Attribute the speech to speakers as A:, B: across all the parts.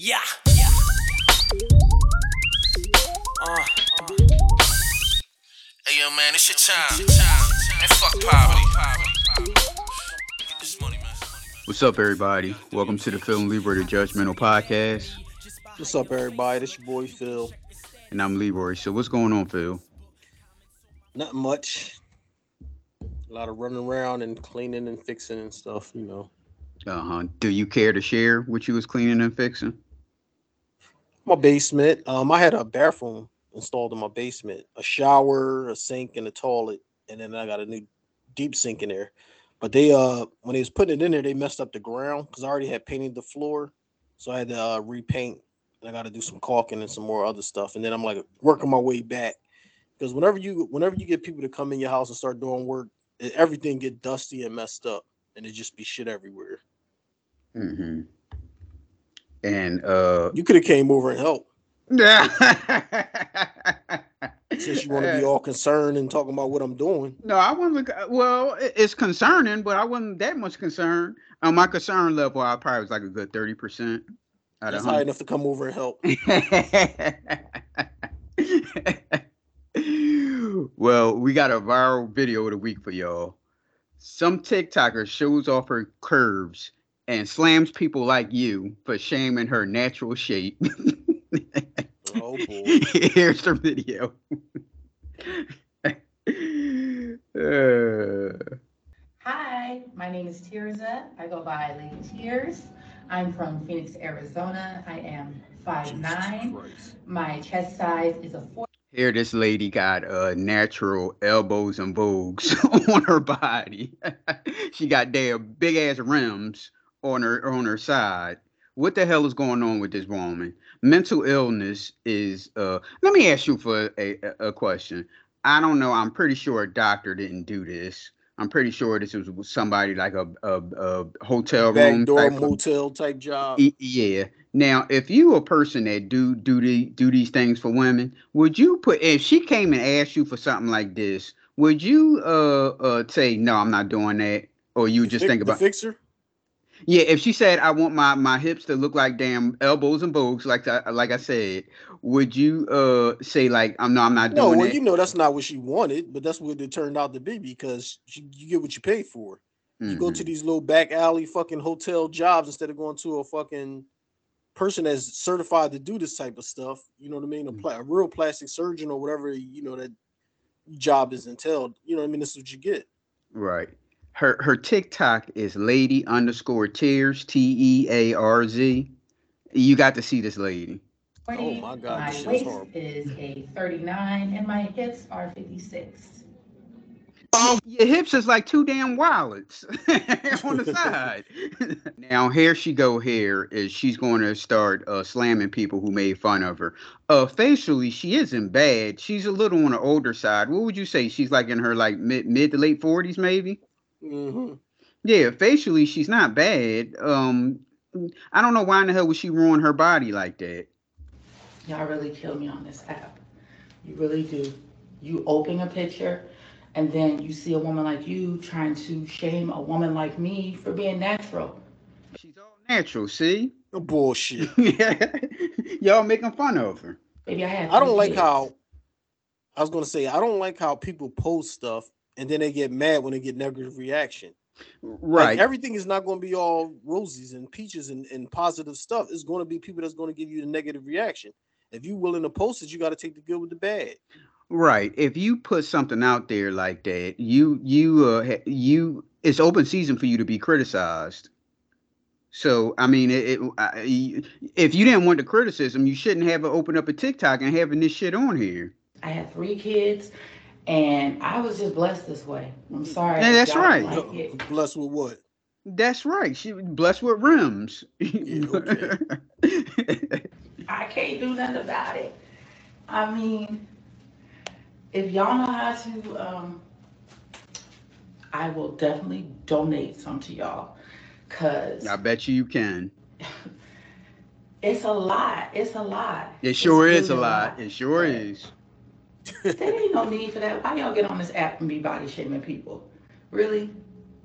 A: Yeah. Yeah. Uh, uh.
B: Hey yo, man, it's your time. And fuck poverty. This money, man.
C: What's up, everybody? Welcome to the Film Leroy the Judgmental Podcast,
D: What's up, everybody? This your boy Phil.
C: and I'm Leroy. So, what's going on, Phil?
D: Nothing much. A lot of running around and cleaning and fixing and stuff, you know.
C: Uh huh. Do you care to share what you was cleaning and fixing?
D: My basement. Um, I had a bathroom installed in my basement, a shower, a sink, and a toilet, and then I got a new deep sink in there. But they uh when they was putting it in there, they messed up the ground because I already had painted the floor, so I had to uh, repaint. And I got to do some caulking and some more other stuff, and then I'm like working my way back because whenever you whenever you get people to come in your house and start doing work, everything get dusty and messed up, and it just be shit everywhere.
C: Mm-hmm. And uh,
D: You could have came over and helped since you want to be all concerned and talking about what I'm doing.
C: No, I wasn't. Well, it's concerning, but I wasn't that much concerned. On my concern level, I probably was like a good thirty percent out
D: That's
C: of
D: high enough to come over and help.
C: well, we got a viral video of the week for y'all. Some TikToker shows off her curves and slams people like you for shaming her natural shape.
D: Oh boy.
C: Here's her video. Uh,
E: Hi, my name is Tirza. I go by Lady Tears. I'm from Phoenix, Arizona. I am 5'9".
D: Christ.
E: My chest size is a 4.
C: here, this lady got uh, natural elbows and Vogues on her body. she got damn big ass rims on her on her side. What the hell is going on with this woman? Mental illness is. Uh, let me ask you for a, a, question. I don't know. I'm pretty sure a doctor didn't do this. I'm pretty sure this was somebody like a a, a hotel room
D: Backdoor
C: type of-
D: motel type job.
C: Yeah. Now, if you a person that do do the do these things for women, would you put if she came and asked you for something like this, would you uh uh say no, I'm not doing that, or you just think about
D: fixer.
C: Yeah? If she said I want my my hips to look like damn elbows and Vogues, like I, like I said, would you uh say like I'm no, I'm not
D: No,
C: doing No,
D: well,
C: that?
D: you know that's not what she wanted, but that's what it turned out to be because she, you get what you pay for. You go to
C: Mhm.
D: these little back alley fucking hotel jobs instead of going to a fucking person that's certified to do this type of stuff. You know what I mean? A,
C: Mm.
D: pla- a real plastic surgeon or whatever you know that job is entailed. You know what I mean? This is what you get.
C: Right. Her her TikTok is lady underscore tears T E A R Z. You got to see this lady.
D: Oh my God,
E: My
D: this shit is
E: waist
D: horrible.
E: is a 39 and my hips are 56.
C: Oh, your hips is like two damn wallets on the side. now here she go. Here is she's going to start uh, slamming people who made fun of her. Uh, facially she isn't bad. She's a little on the older side. What would you say? She's like in her like mid mid to late forties, maybe.
D: Hmm
C: Yeah, facially she's not bad. Um, I don't know why in the hell would she ruin her body like that.
E: Y'all really kill me on this app. You really do. You open a picture and then you see a woman like you trying to shame a woman like me for being natural.
C: She's all natural. See, The
D: Bullshit.
C: y'all making fun of her.
E: Baby, I had
D: I don't
E: three
D: like
E: kids.
D: how I was gonna say I don't like how people post stuff and then they get mad when they get negative reaction. Like,
C: Right.
D: everything is not going to be all roses and peaches and, and positive stuff. It's going to be people that's going to give you the negative reaction. If you're willing to post it, you got to take the good with the bad.
C: Right. If you put something out there like that, you you uh you it's open season for you to be criticized. So I mean, it, it I, y- if you didn't want the criticism, you shouldn't have opened up a TikTok and having this shit on here.
E: I have three kids, and I was just blessed this way. I'm sorry.
C: Yeah, that's
E: y'all
C: right.
E: don't Like.
D: Blessed with what?
C: That's right. She was blessed with rims.
D: Yeah, okay.
E: I can't do nothing about it. I mean, if y'all know how to, um, I will definitely donate some to y'all, cause
C: I bet you you can.
E: it's a lot. It's a lot.
C: It sure
E: It's
C: is a
E: really
C: lot. It sure
E: But
C: is.
E: There ain't no need for that. Why y'all get on this app and be body shaming people? Really?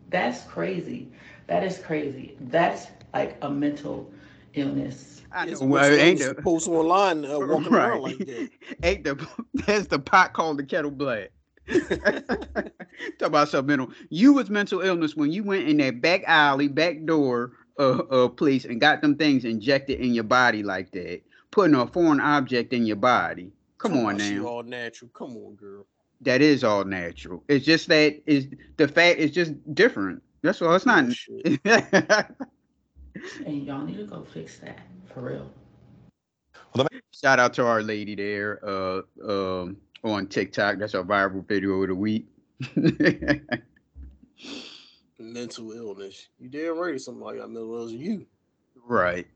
E: That's crazy. That is crazy. That's like a mental illness.
C: I
D: It's
C: know. Well,
D: what's
C: ain't
D: the
C: the,
D: post online uh, walking around like that.
C: ain't the that's the pot called the kettle black. Talk about some mental. You was mental illness when you went in that back alley, back door, uh, uh, place and got them things injected in your body like that, putting a foreign object in your body. Come on now,
D: all natural. Come on, girl.
C: that is all natural. It's just that is the fact is just different. That's all. It's not.
E: And y'all need to go fix that for real.
C: Shout out to our lady there uh, um, on TikTok. That's our viral video of the week.
D: Mental illness. You damn right. Somebody got mental illness. You.
C: right.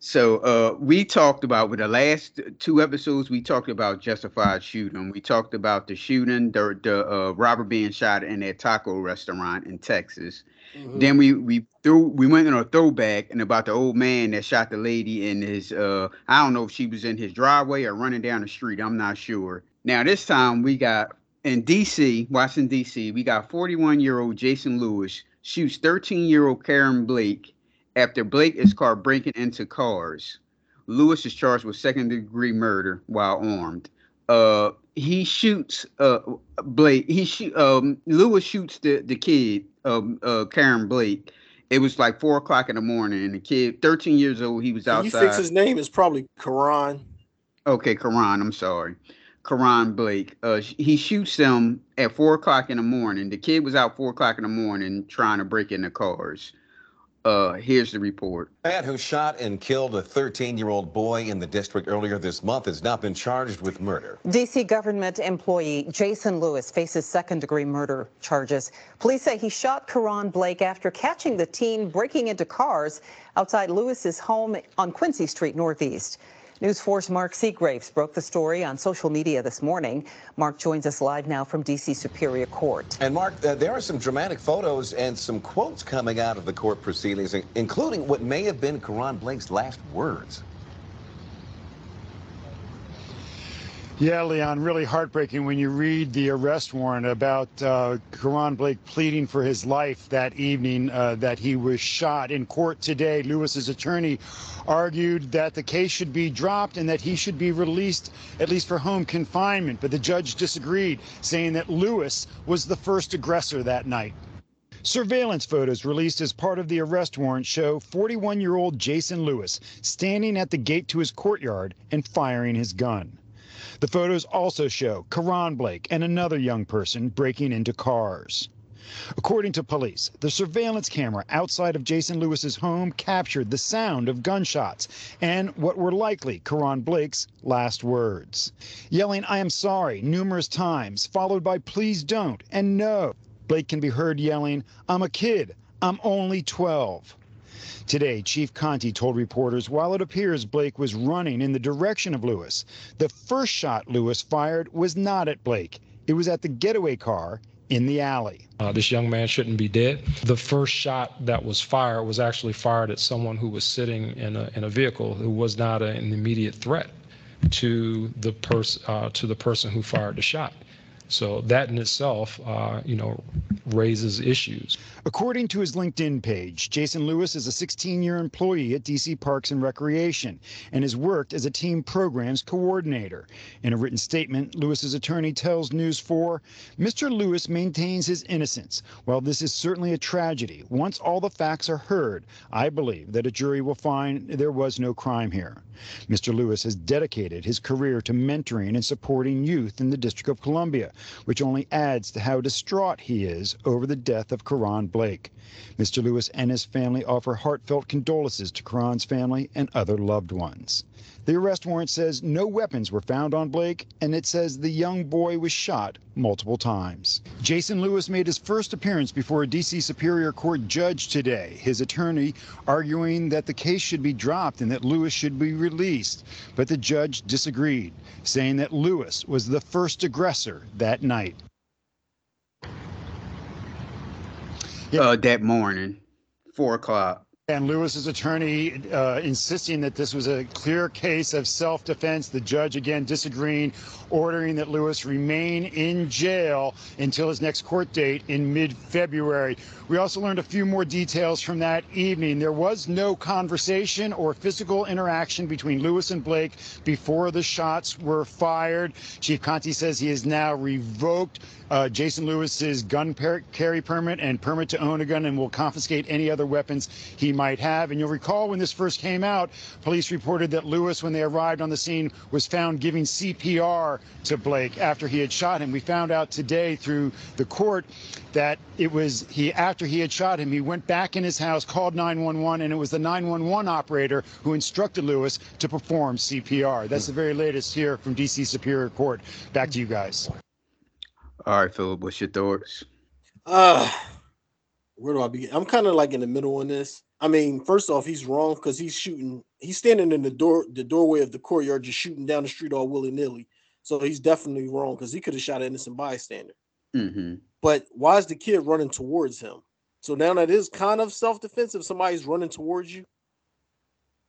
C: So uh, we talked about with the last two episodes. We talked about justified shooting. We talked about the shooting, the the uh, robber being shot in that taco restaurant in Texas.
D: Mhm.
C: Then we we threw we went in a throwback and about the old man that shot the lady in his uh I don't know if she was in his driveway or running down the street. I'm not sure. Now this time we got in DC, Washington DC, we got 41 year old Jason Lewis shoots 13 year old Karen Blake after Blake is caught breaking into cars. Lewis is charged with second degree murder while armed. Uh, he shoots uh Blake. He shoot um Lewis shoots the the kid um uh Karen Blake. It was like four o'clock in the morning, and the kid, 13 years old, he was
D: Can you
C: outside.
D: fix his name? is probably Karan.
C: Okay, Karan, I'm sorry. Karan Blake. Uh, he shoots them at four o'clock in the morning. The kid was out four o'clock in the morning trying to break into cars. Uh, here's the report.
A: Man who shot and killed a 13-year-old boy in the district earlier this month has not been charged with murder.
F: D.C. government employee Jason Lewis faces second degree murder charges. Police say he shot Karan Blake after catching the teen breaking into cars outside Lewis's home on Quincy Street Northeast. News 4 Mark Seagraves broke the story on social media this morning. Mark joins us live now from D.C. Superior Court.
A: And Mark, uh, there are some dramatic photos and some quotes coming out of the court proceedings, including what may have been Karan Blake's last words.
G: Yeah, Leon, really heartbreaking when you read the arrest warrant about uh, Karan Blake pleading for his life that evening uh, that he was shot. In court today, Lewis's attorney argued that the case should be dropped and that he should be released, at least for home confinement. But the judge disagreed, saying that Lewis was the first aggressor that night. Surveillance photos released as part of the arrest warrant show 41 year old Jason Lewis standing at the gate to his courtyard and firing his gun. The photos also show Karan Blake and another young person breaking into cars. According to police, the surveillance camera outside of Jason Lewis's home captured the sound of gunshots and what were likely Karan Blake's last words. Yelling, I am sorry, numerous times, followed by please don't and no. Blake can be heard yelling, I'm a kid, I'm only 12. Today, Chief Contee told reporters while it appears Blake was running in the direction of Lewis, the first shot Lewis fired was not at Blake. It was at the getaway car in the alley.
H: Uh, this young man shouldn't be dead. The first shot that was fired was actually fired at someone who was sitting in a, in a vehicle who was not an immediate threat to the person uh, to the person who fired the shot. So that in itself, uh, you know, raises issues.
G: According to his LinkedIn page, Jason Lewis is a 16 year employee at DC Parks and Recreation and has worked as a team programs coordinator. In a written statement, Lewis's attorney tells News 4 Mr. Lewis maintains his innocence. While this is certainly a tragedy, once all the facts are heard, I believe that a jury will find there was no crime here. Mr. Lewis has dedicated his career to mentoring and supporting youth in the District of Columbia, which only adds to how distraught he is over the death of Karan Blake. Mr. Lewis and his family offer heartfelt condolences to Karan's family and other loved ones. The arrest warrant says no weapons were found on Blake, and it says the young boy was shot multiple times. Jason Lewis made his first appearance before a D.C. Superior Court judge today, his attorney arguing that the case should be dropped and that Lewis should be released. But the judge disagreed, saying that Lewis was the first aggressor that night. Yeah.
C: Uh, that morning, four o'clock.
G: And Lewis's attorney uh, insisting that this was a clear case of self-defense. The judge again disagreeing, ordering that Lewis remain in jail until his next court date in mid-February. We also learned a few more details from that evening. There was no conversation or physical interaction between Lewis and Blake before the shots were fired. Chief Contee says he has now revoked uh, Jason Lewis's gun carry permit and permit to own a gun and will confiscate any other weapons he might have. And you'll recall when this first came out, police reported that Lewis, when they arrived on the scene, was found giving CPR to Blake after he had shot him. We found out today through the court that it was he after he had shot him, he went back in his house, called 911, and it was the 911 operator who instructed Lewis to perform CPR. That's the very latest here from DC Superior Court. Back to you guys.
C: All right, Philip, what's your thoughts?
D: Uh where do I begin? I'm kind of like in the middle on this. I mean, first off, he's wrong because he's shooting, he's standing in the door, the doorway of the courtyard, just shooting down the street all willy-nilly. So he's definitely wrong because he could have shot an innocent bystander.
C: Mm-hmm.
D: But why is the kid running towards him? So now that is kind of self-defense if somebody's running towards you.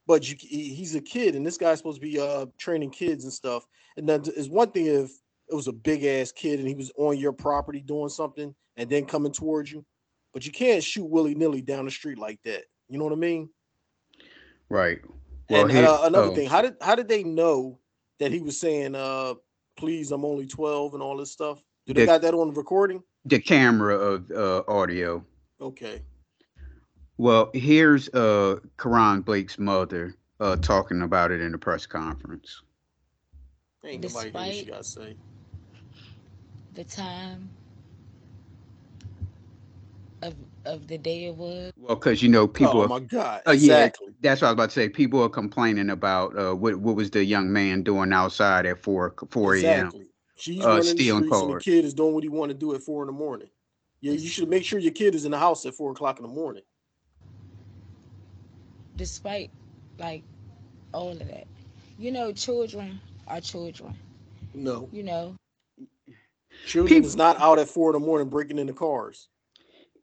D: But you, he's a kid, and this guy's supposed to be uh training kids and stuff. And then is one thing if it was a big ass kid and he was on your property doing something and then coming towards you. But you can't shoot willy nilly down the street like that. You know what I mean?
C: Right.
D: and
C: here-
D: uh, another
C: oh,
D: thing, how did how did they know that he was saying, uh, "Please, I'm only 12" and all this stuff? Do they
C: The-
D: got that on recording?
C: the camera of uh, audio.
D: Okay.
C: Well, here's uh Karan Blake's mother uh talking about it in the press conference.
D: Ain't nobody she
I: Despite-
D: got to say.
I: the time of of the day it was.
C: Well, because you know people.
D: oh
C: are-
D: my God!
C: Oh, yeah,
D: exactly.
C: that's what I was about to say. People are complaining about uh, what what was the young man doing outside at four four a.m.
D: Exactly. She's
C: uh,
D: running the
C: stealing
D: streets, and the kid is doing what he want to do at four in the morning. Yeah, you should make sure your kid is in the house at four o'clock in the morning.
I: Despite like all of that, you know, children are children.
D: No,
I: You know,
D: children
C: People-
D: is not out at four in the morning breaking into cars.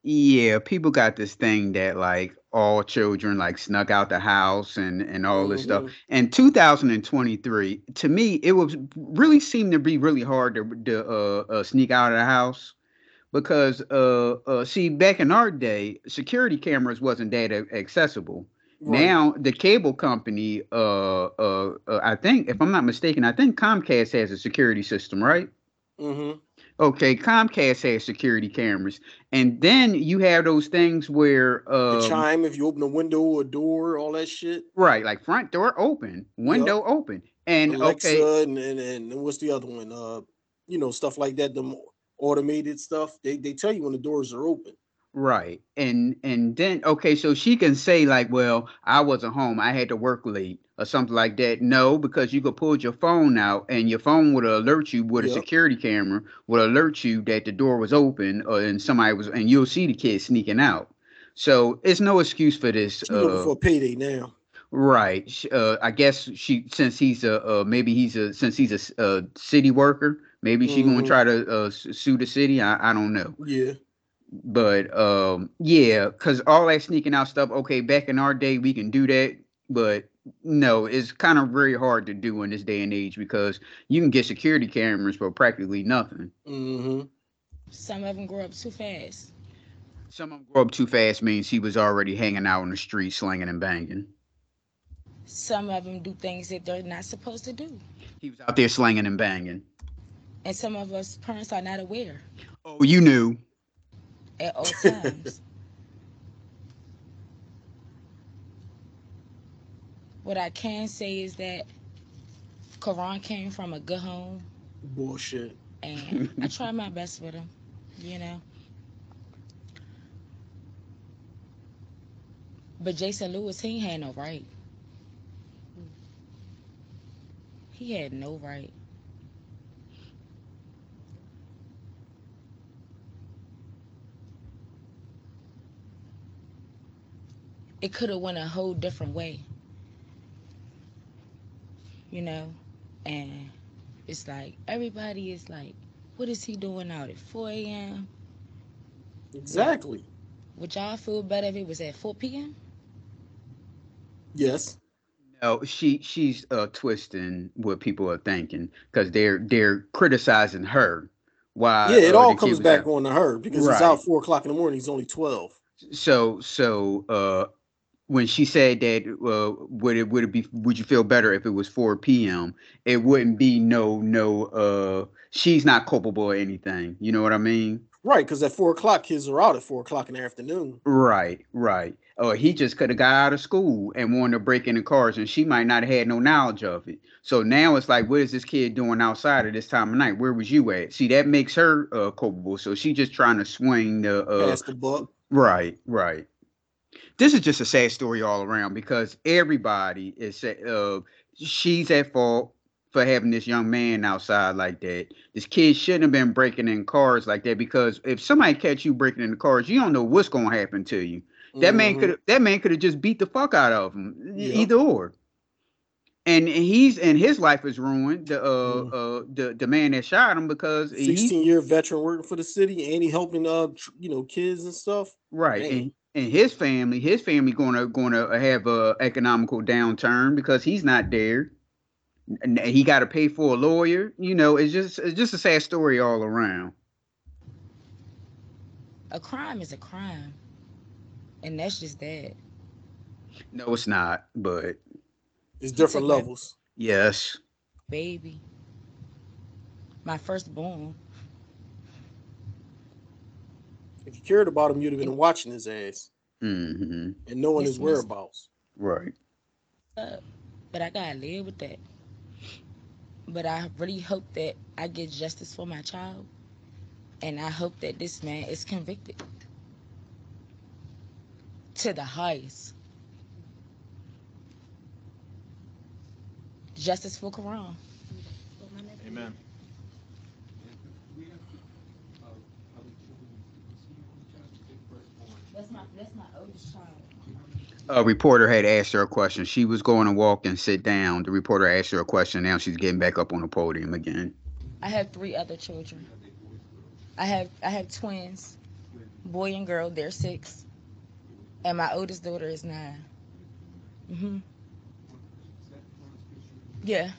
C: Yeah, people got this thing that like all children like snuck out the house and and all this stuff.
D: Mhm.
C: In 2023, to me, it was really seemed to be really hard to, to uh, uh, sneak out of the house because uh, uh, see, back in our day, security cameras wasn't that accessible.
D: Right.
C: Now the cable company, uh, uh, uh, I think, if I'm not mistaken, I think Comcast has a security system, right?
D: Mm-hmm.
C: Okay, Comcast has security cameras, and then you have those things where, uh
D: The
C: um,
D: chime if you open a window or door, all that shit.
C: right, like front door open, window open, and
D: Alexa
C: okay,
D: and, and and what's the other one? Uh, you know, stuff like that. The automated stuff. They they tell you when the doors are open.
C: right, and and then okay, so she can say like, well, I wasn't home, I had to work late or something like that. No, because you could pull your phone out, and your phone would alert you with a security camera would alert you that the door was open, or and somebody was, and you'll see the kid sneaking out. So it's no excuse for this.
D: She's looking
C: uh,
D: for a payday now.
C: Right. Uh, I guess she since he's a uh, maybe he's a since he's a city worker, maybe she gonna
D: Mhm.
C: try to uh, sue the city. I, I don't know,
D: Yeah.
C: but um, yeah, cause all that sneaking out stuff. Okay, back in our day we can do that, but no, it's kind of very hard to do in this day and age because you can get security cameras for practically nothing.
D: Mm-hmm.
I: some of them grow up too fast.
C: Some of them grow up too fast means he was already hanging out on the street slinging and banging.
I: Some of them do things that they're not supposed to do,
C: He was out there slinging and banging.
I: and some of us parents are not aware
C: Oh, you knew.
I: at all times. what I can say is that Karan came from a good home,
D: Bullshit.
I: and I try my best with him. You know. But Jason Lewis, he ain't had no right. He had no right. It could have went a whole different way. You know? And it's like everybody is like, what is he doing out at 4 a.m.?
D: Exactly.
I: Would y'all feel better if it was at 4 p.m.?
D: Yes.
C: No, she she's uh twisting what people are thinking because they're they're criticizing her. Why?
D: yeah, it
C: uh,
D: all comes back
C: out.
D: on to her because he's
C: Right.
D: out four o'clock in the morning. He's only twelve.
C: So so uh when she said that uh would it would it be would you feel better if it was 4 p.m. it wouldn't be no no uh she's not culpable of anything. You know what I mean?
D: Right, because at four o'clock, kids are out at four o'clock in the afternoon.
C: Right, right. Oh, he just could have got out of school and wanted to break into cars, and she might not have had no knowledge of it. So now it's like, what is this kid doing outside at this time of night? Where was you at? See, that makes her uh, culpable. So she's just trying to swing the uh,
D: Pass the buck.
C: Right, right. This is just a sad story all around because everybody is uh she's at fault for having this young man outside like that. This kid shouldn't have been breaking in cars like that because if somebody catch you breaking in the cars, you don't know what's going to happen to you. That man
D: Mhm.
C: could that man could have just beat the fuck out of him.
D: Yep.
C: Either or. And he's and his life is ruined. The uh
D: Mm.
C: uh the the man that shot him because he
D: Sixteen year veteran working for the city, and he helping uh you know kids and stuff.
C: Right, and, and his family, his family gonna gonna have a economical downturn because he's not there. And he got to pay for a lawyer. You know, it's just it's just a sad story all around.
I: A crime is a crime. And that's just that.
C: No, it's not, but
D: It's different levels.
C: yes,
I: Baby. My firstborn.
D: If you cared about him, you'd have been watching his ass
C: hmm
D: and knowing
I: Yes,
D: his whereabouts.
C: right.
I: up. But I gotta live with that. But I really hope that I get justice for my child. And I hope that this man is convicted to the highest. Justice for Karan.
J: Amen.
I: That's my that's my oldest child.
C: A reporter had asked her a question. She was going to walk and sit down. The reporter asked her a question. Now she's getting back up on the podium again.
I: I have three other children. I have I have twins, boy and girl. They're six, and my oldest daughter is nine. Mhm. Yeah.
G: Could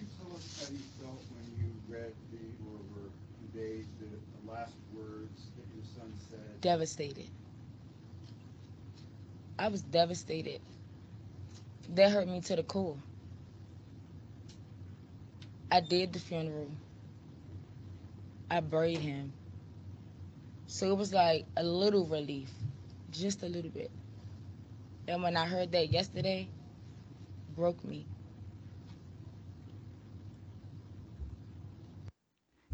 G: you tell us how you felt when you read the, or were conveyed the, the last words that your son said?
I: Devastated. I was devastated. That hurt me to the core. I did the funeral. I buried him. So it was like a little relief, just a little bit. And when I heard that yesterday, broke me.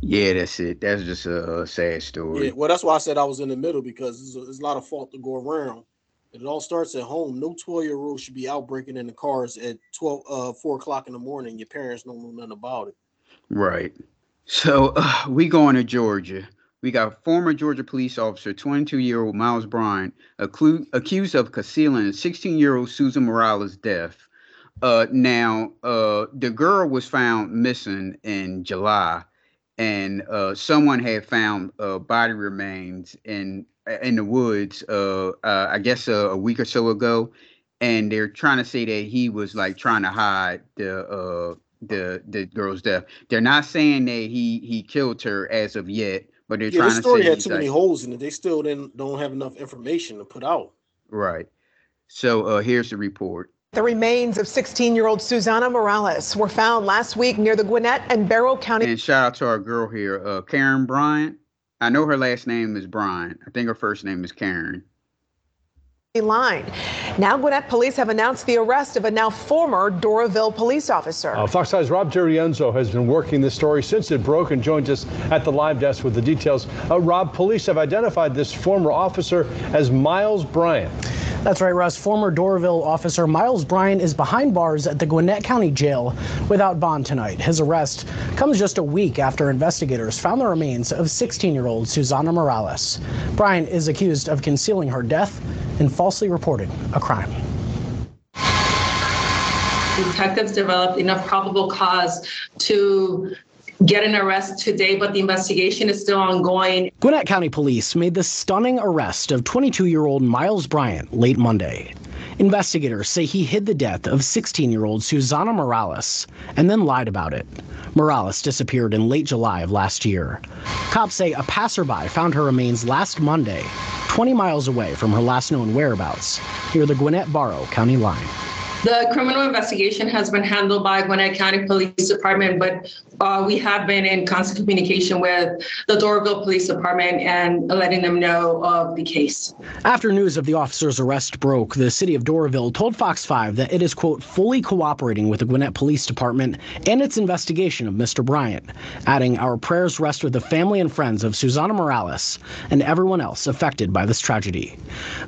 C: Yeah, that's it. That's just a, sad story.
D: Yeah, well, that's why I said I was in the middle because there's a, there's a lot of fault to go around. It all starts at home. No 12 year old should be out breaking in the cars at 12, uh, 4 o'clock in the morning. Your parents don't know nothing about it.
C: Right. So uh, we going to Georgia. We got former Georgia police officer, 22-year-old Miles Bryant, acclu- accused of concealing 16-year-old Susan Morales' death. Uh, now, uh, the girl was found missing in July, and uh, someone had found uh, body remains in in the woods. Uh, uh, I guess uh, a week or so ago, and they're trying to say that he was like trying to hide the uh, the the girl's death. They're not saying that he he killed her as of yet, but they're
D: Yeah,
C: trying to
D: story had too many holes in it. They still didn't don't have enough information to put out.
C: right. So uh, here's the report.
K: The remains of 16-year-old Susana Morales were found last week near the Gwinnett and Barrow County
C: And shout out to our girl here, uh, Karen Bryant. I know her last name is Bryant. I think her first name is Karen.
K: line. Now Gwinnett police have announced the arrest of a now former Doraville police officer.
L: Uh, Fox 5's Rob DiRienzo has been working this story since it broke and joins us at the live desk with the details. Uh, Rob, police have identified this former officer as Miles Bryant.
M: That's right, Russ. Former Doraville officer Miles Bryant is behind bars at the Gwinnett County Jail without bond tonight. His arrest comes just a week after investigators found the remains of 16 year old Susana Morales. Bryant is accused of concealing her death and falsely reporting a crime.
N: detectives developed enough probable cause to get an arrest today, but the investigation is still ongoing.
M: Gwinnett County Police made the stunning arrest of 22 year old Miles Bryant late Monday. Investigators say he hid the death of 16 year old Susana Morales and then lied about it. Morales disappeared in late July of last year. Cops say a passerby found her remains last Monday, 20 miles away from her last known whereabouts, near the Gwinnett Barrow County line.
N: The criminal investigation has been handled by Gwinnett County Police Department, but uh, we have been in constant communication with the Doraville Police Department and letting them know of the case.
M: After news of the officer's arrest broke, the city of Doraville told Fox 5 that it is, quote, fully cooperating with the Gwinnett Police Department and its investigation of Mr. Bryant, adding, Our prayers rest with the family and friends of Susana Morales and everyone else affected by this tragedy.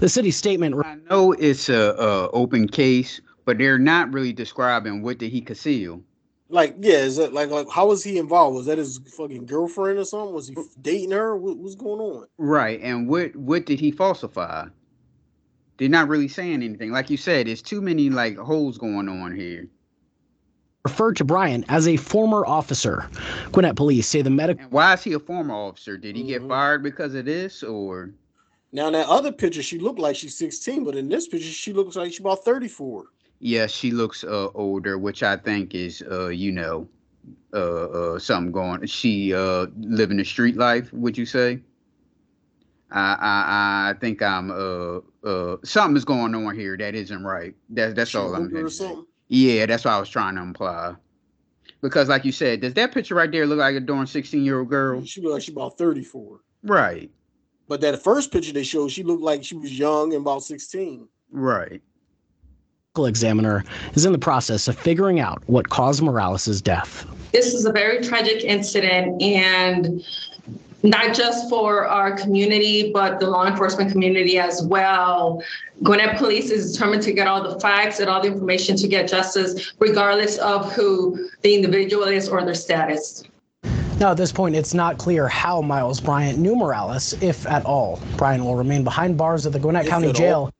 M: The city statement.
C: I know it's a, a open case, but they're not really describing what did he conceal.
D: Like, yeah, is that like like how was he involved? Was that his fucking girlfriend or something? Was he dating her? What, what's going on?
C: Right, and what what did he falsify? They're not really saying anything. Like you said, there's too many like holes going on here.
M: Referred to Bryant as a former officer. Gwinnett police say the medical.
C: Why is he a former officer? Did he mm-hmm. get fired because of this, or?
D: Now, in that other picture, she looked like she's 16, but in this picture, she looks like she's about 34
C: yeah, she looks uh, older, which I think is, uh, you know, uh, uh, something going. She uh, living the street life. Would you say? I I, I think I'm uh uh something is going on here that isn't right. That that's she all I'm saying. Yeah, that's what I was trying to imply. Because, like you said, does that picture right there look like a darn 16 year old girl?
D: She look like she's about 34.
C: Right.
D: But that first picture they showed, she looked like she was young and about 16.
C: Right
M: examiner is in the process of figuring out what caused Morales' death.
N: This is a very tragic incident and not just for our community, but the law enforcement community as well. Gwinnett Police is determined to get all the facts and all the information to get justice, regardless of who the individual is or their status.
M: Now, at this point, it's not clear how Miles Bryant knew Morales, if at all. Bryant will remain behind bars at the Gwinnett if County Jail. All.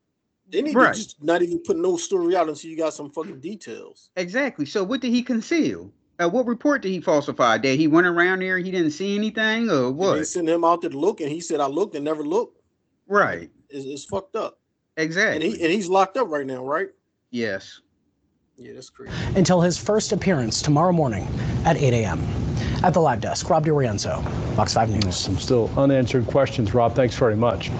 D: They need right. to just not even put no story out until you got some fucking details.
C: Exactly. So what did he conceal? Uh, what report did he falsify? Did he went around there he didn't see anything or what?
D: They sent him out there to look and he said, I looked and never looked.
C: Right.
D: It's, it's fucked up.
C: Exactly.
D: And, he, and he's locked up right now, right?
C: Yes.
D: Yeah, that's crazy.
M: Until his first appearance tomorrow morning at 8 a.m. At the live desk, Rob DiRienzo, Fox 5 News.
L: Some still unanswered questions, Rob. Thanks very much.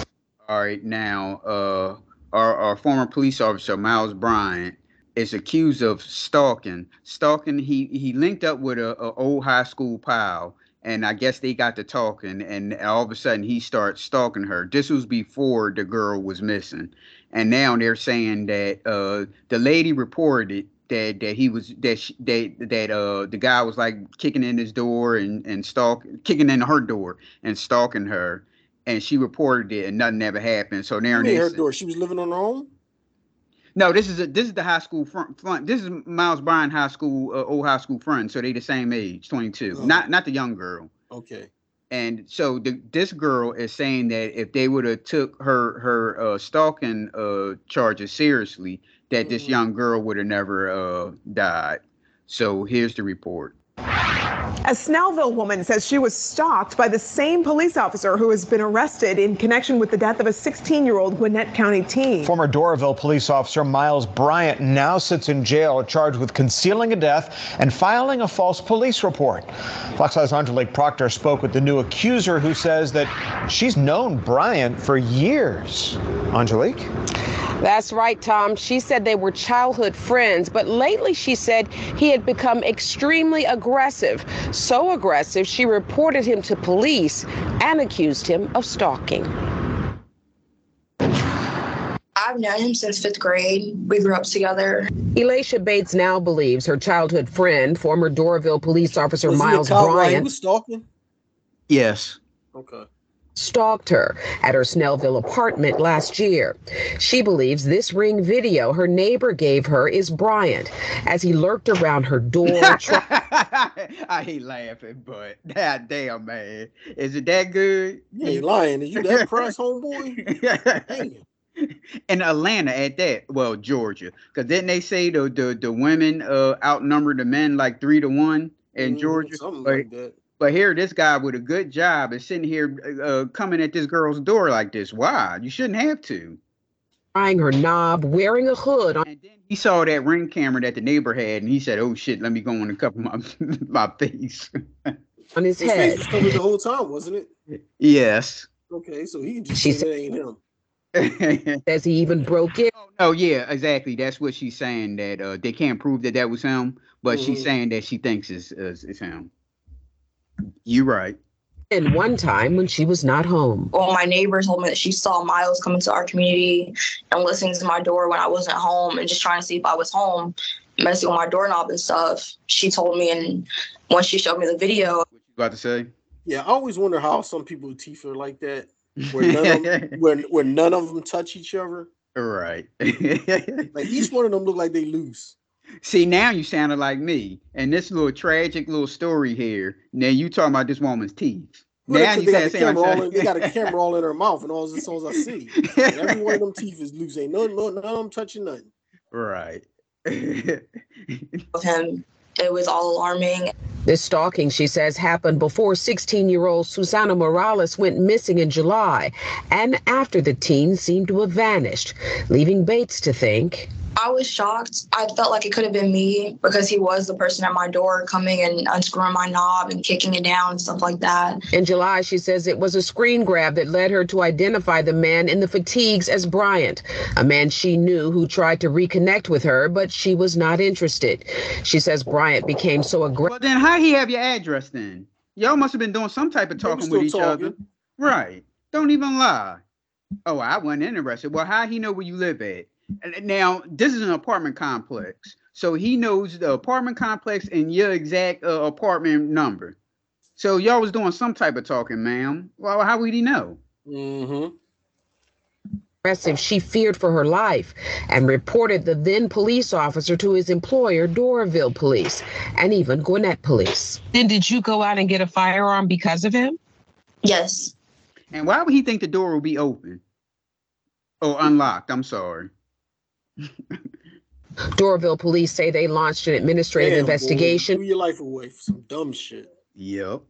C: All right, now, uh, our, our former police officer Miles Bryant is accused of stalking. Stalking. He he linked up with a, a old high school pal, and I guess they got to talking, and all of a sudden he starts stalking her. This was before the girl was missing, and now they're saying that uh, the lady reported that that he was that she, that that uh the guy was like kicking in his door and and stalk kicking in her door and stalking her and she reported it, and nothing ever happened. So now
D: her door. She was living on her own.
C: No, this is a, this is the high school front. front this is Miles Bryan High School, uh, old high school friend. So they the same age, twenty two. Okay. Not not the young girl.
D: Okay.
C: And so the, this girl is saying that if they would have took her her uh, stalking uh, charges seriously, that mm-hmm. this young girl would have never uh, died. So here's the report.
K: A Snellville woman says she was stalked by the same police officer who has been arrested in connection with the death of a 16 year old Gwinnett County teen.
O: Former Doraville police officer Miles Bryant now sits in jail charged with concealing a death and filing a false police report. Fox 5's Angelique Proctor spoke with the new accuser who says that she's known Bryant for years. Angelique?
P: That's right, Tom. She said they were childhood friends, but lately she said he had become extremely aggressive. So aggressive, she reported him to police and accused him of stalking.
Q: I've known him since fifth grade. We grew up together.
P: Elisha Bates now believes her childhood friend, former Doraville police officer was Miles Bryant.
D: was stalking?
C: Yes.
D: Okay
P: stalked her at her Snellville apartment last year. She believes this ring video her neighbor gave her is Bryant as he lurked around her door.
C: I hate laughing, but that damn man, is it that good?
D: You ain't lying. Is you that press, homeboy?
C: In Atlanta, at that, well, Georgia, because didn't they say the the, the women uh, outnumber the men like three to one? in
D: Mhm,
C: Georgia.
D: something
C: but,
D: like that.
C: But here, this guy with a good job is sitting here uh, coming at this girl's door like this. Why? You shouldn't have to.
P: Trying her knob, wearing a hood on.
C: And then he saw that ring camera that the neighbor had, and he said, "Oh shit, let me go on and cover my my face."
P: on his
D: His face was covered the whole time, wasn't it?
C: yes.
D: Okay, so he can just
P: She
D: say that ain't him.
P: Says he even broke it.
C: Oh yeah, exactly. That's what she's saying. That uh, they can't prove that that was him, but she's
D: Mhm.
C: saying that she thinks it's it's, it's him. You right.
P: And one time when she was not home.
Q: Well, my neighbor told me that she saw Miles coming to our community and listening to my door when I wasn't home and just trying to see if I was home, messing with my doorknob and stuff. She told me, and once she showed me the video, What
C: You about to say?
D: Yeah, I always wonder how some people's teeth are like that, where none of them, where, where none of them touch each other.
C: Right.
D: Like each one of them look like they loose.
C: See, now you sounded like me, and this little tragic little story here. Now you talking about this woman's teeth.
D: Well,
C: now
D: they,
C: you
D: got the camera all in, they got a camera all in her mouth, and all the songs I see, like, every one of them teeth is loose. Ain't no, no, none of them touching nothing.
C: Right.
Q: him, it was all alarming.
P: This stalking, she says, happened before 16 year old Susana Morales went missing in July and after the teen seemed to have vanished, leaving Bates to think.
Q: I was shocked. I felt like it could have been me because he was the person at my door coming and unscrewing my knob and kicking it down and stuff like that.
P: In July, she says it was a screen grab that led her to identify the man in the fatigues as Bryant, a man she knew who tried to reconnect with her, but she was not interested. She says Bryant became so aggressive.
C: Well, then how he have your address then? Y'all must have been doing some type of talking with each
D: still
C: other. Right. Don't even lie. Oh, I wasn't interested. Well, how he know where you live at? And Now, this is an apartment complex. So he knows the apartment complex and your exact uh, apartment number. So y'all was doing some type of talking, ma'am. Well, how would he know?
D: Mm-hmm.
P: aggressive she feared for her life and reported the then police officer to his employer, Doraville Police, and even Gwinnett Police. Then did you go out and get a firearm because of him?
Q: Yes.
C: And why would he think the door would be open? Oh, unlocked. I'm sorry.
P: Doraville Police say they launched an administrative
D: Damn, boy,
P: investigation
D: threw your life away for some dumb shit.
C: Yep.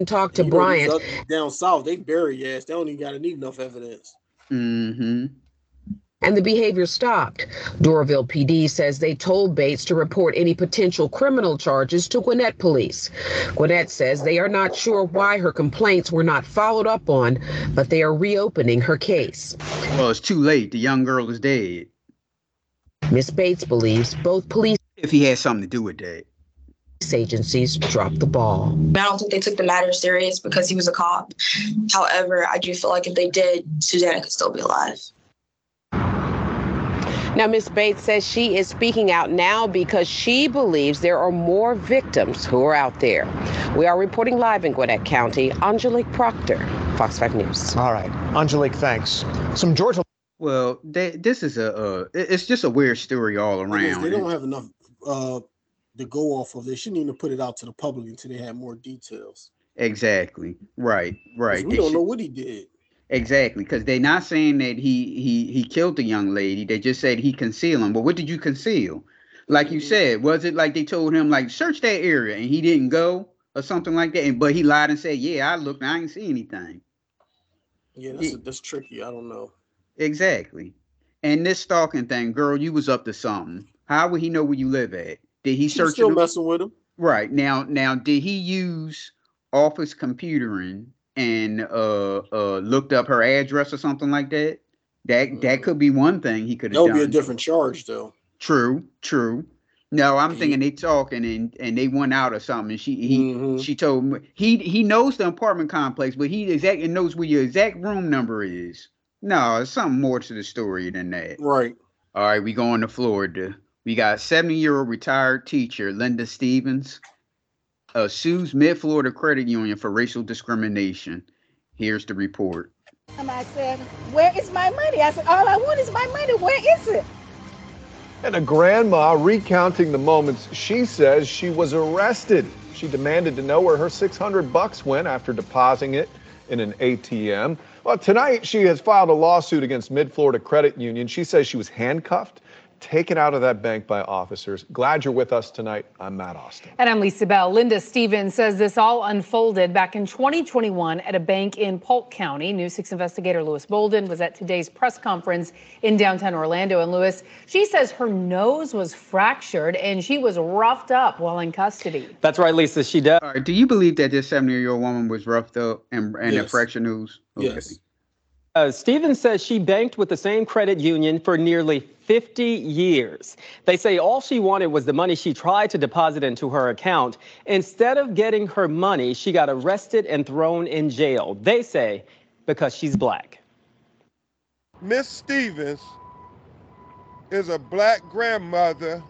P: and talked to
D: You know, these
P: Bryant.
D: down south, they bury your ass. They don't even got to need enough evidence.
C: Mm-hmm.
P: and the behavior stopped. Doraville PD says they told Bates to report any potential criminal charges to Gwinnett Police. Gwinnett says they are not sure why her complaints were not followed up on, but they are reopening her case.
C: Well, it's too late. The young girl is dead.
P: Miss Bates believes both police
C: If he had something to do with that.
P: agencies dropped the ball.
Q: I don't think they took the matter serious because he was a cop. However, I do feel like if they did, Susana could still be alive.
P: Now, Miss Bates says she is speaking out now because she believes there are more victims who are out there. We are reporting live in Gwinnett County. Angelique Proctor, Fox 5 News.
O: All right. Angelique, thanks. Some Georgia.
C: Well, they, this is a uh, it's just a weird story all around.
D: They don't have enough uh, to go off of. They shouldn't even put it out to the public until they have more details.
C: exactly. Right. Right.
D: We
C: They
D: don't
C: should-
D: know what he did.
C: Exactly, because they're not saying that he he he killed the young lady. They just said he concealed him. But what did you conceal? Like you said, was it like they told him like search that area and he didn't go or something like that? And but he lied and said, yeah, I looked, and I didn't see anything.
D: Yeah, that's, that's tricky. I don't know.
C: Exactly. And this stalking thing, girl, you was up to something. How would he know where you live at? Did he search
D: still
C: it?
D: messing with him.
C: Right now, now did he use office computering and uh uh looked up her address or something like that? That that could be one thing he could have.
D: That would be a different charge, though.
C: True, true. No, I'm thinking they talking and and they went out or something. And she he
D: Mm-hmm.
C: she told me he he knows the apartment complex, but he exactly knows where your exact room number is. No, it's something more to the story than that.
D: Right.
C: All right, we going to Florida. We got 70 year old retired teacher Linda Stevens uh, sues MidFlorida Credit Union for racial discrimination. Here's the report.
R: And I said, Where is my money? I said, All I want is my money. Where is it?
S: And a grandma recounting the moments she says she was arrested. She demanded to know where her 600 bucks went after depositing it in an ATM. Well, tonight she has filed a lawsuit against MidFlorida Credit Union. She says she was handcuffed, taken out of that bank by officers. Glad you're with us tonight. I'm Matt Austin.
T: And I'm Lisa Bell. Linda Stevens says this all unfolded back in 2021 at a bank in Polk County. News 6 investigator Louis Bolden was at today's press conference in downtown Orlando. And Louis, she says her nose was fractured and she was roughed up while in custody.
U: That's right, Lisa. She does.
C: All right, do you believe that this 70 year old woman was roughed up and, and a
U: Yes.
C: fractured nose?
U: Yes. Uh, Stevens says she banked with the same credit union for nearly 50 years. They say all she wanted was the money she tried to deposit into her account. Instead of getting her money, she got arrested and thrown in jail. They say because she's black.
V: Miss Stevens is a black grandmother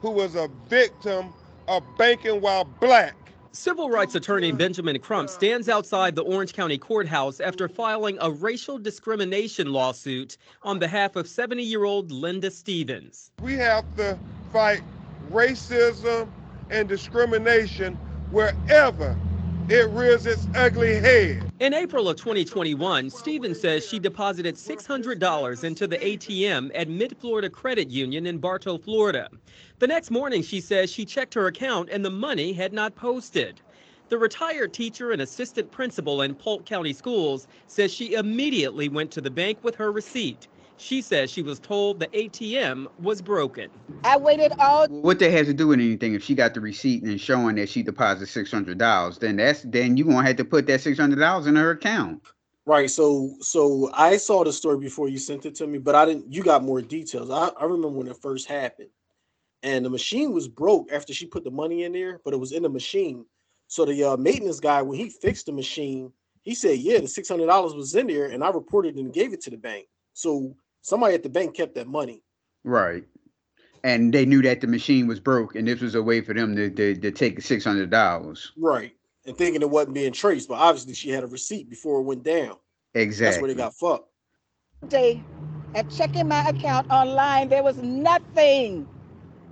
V: who was a victim of banking while black.
U: Civil rights attorney Benjamin Crump stands outside the Orange County Courthouse after filing a racial discrimination lawsuit on behalf of 70 year old Linda Stevens.
V: We have to fight racism and discrimination wherever it rears its ugly head.
U: In April of 2021, Stevens says she deposited $600 into the ATM at MidFlorida Credit Union in Bartow, Florida. The next morning, she says she checked her account and the money had not posted. The retired teacher and assistant principal in Polk County Schools says she immediately went to the bank with her receipt. She says she was told the ATM was broken.
R: I waited all
C: What that has to do with anything? If she got the receipt and showing that she deposited six hundred dollars, then that's then you gonna have to put that six hundred dollars in her account.
D: Right. So so I saw the story before you sent it to me, but I didn't you got more details. I, I remember when it first happened. And the machine was broke after she put the money in there, but it was in the machine. So the uh, maintenance guy, when he fixed the machine, he said, Yeah, the six hundred dollars was in there, and I reported and gave it to the bank. So somebody at the bank kept that money.
C: Right. And they knew that the machine was broke, and this was a way for them to to, to take six hundred dollars.
D: Right. And thinking it wasn't being traced, but obviously she had a receipt before it went down.
C: Exactly.
D: That's where they got fucked.
R: day at checking my account online, there was nothing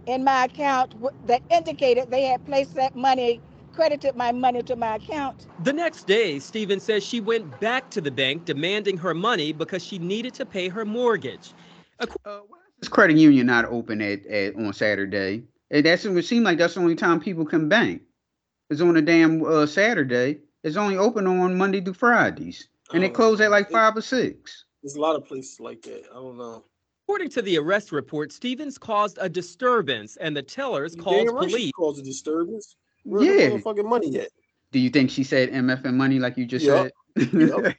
R: in my account that indicated they had placed that money, credited my money to my account.
U: The next day, Stevens says she went back to the bank demanding her money because she needed to pay her mortgage.
C: Why This credit union not open at, at on Saturday. And that's it would seem like that's the only time people can bank. It's on a damn uh, Saturday. It's only open on Monday through Fridays, and it
D: Oh,
C: close at like five or six.
D: There's a lot of places like that. I don't know.
U: According to the arrest report, Stevens caused a disturbance and the tellers called
D: Damn
U: police.
D: caused a disturbance. Where's
C: Yeah.
D: the motherfucking money at?
C: Do you think she said MF and money like you just
D: Yup.
C: said?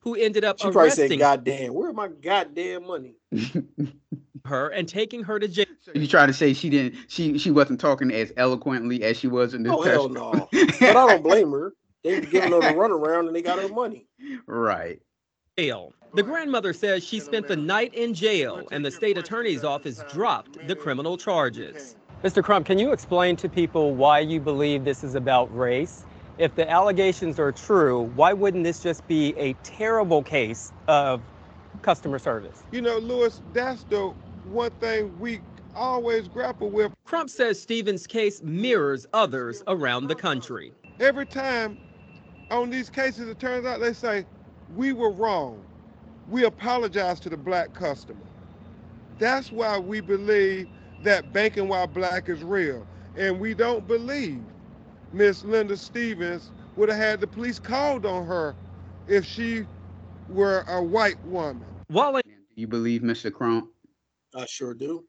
U: Who ended up
D: She probably said,
U: arresting
D: "Goddamn, where my goddamn money?"
U: her and taking her to jail.
C: You trying to say she didn't? She she wasn't talking as eloquently as she was in this.
D: Oh hell no! but I don't blame her. They giving her the runaround and they got her money.
C: Right.
U: jail. The grandmother says she spent the night in jail and the state attorney's office dropped the criminal charges. Mr. Crump, can you explain to people why you believe this is about race? If the allegations are true, why wouldn't this just be a terrible case of customer service?
V: You know, Louis, that's the one thing we always grapple with.
U: Crump says Stevens' case mirrors others around the country.
V: Every time on these cases, it turns out they say, we were wrong. We apologize to the black customer. That's why we believe that banking while black is real. And we don't believe Miss Linda Stevens would have had the police called on her if she were a white woman.
U: While
C: You believe Mr. Crump?
D: I sure do.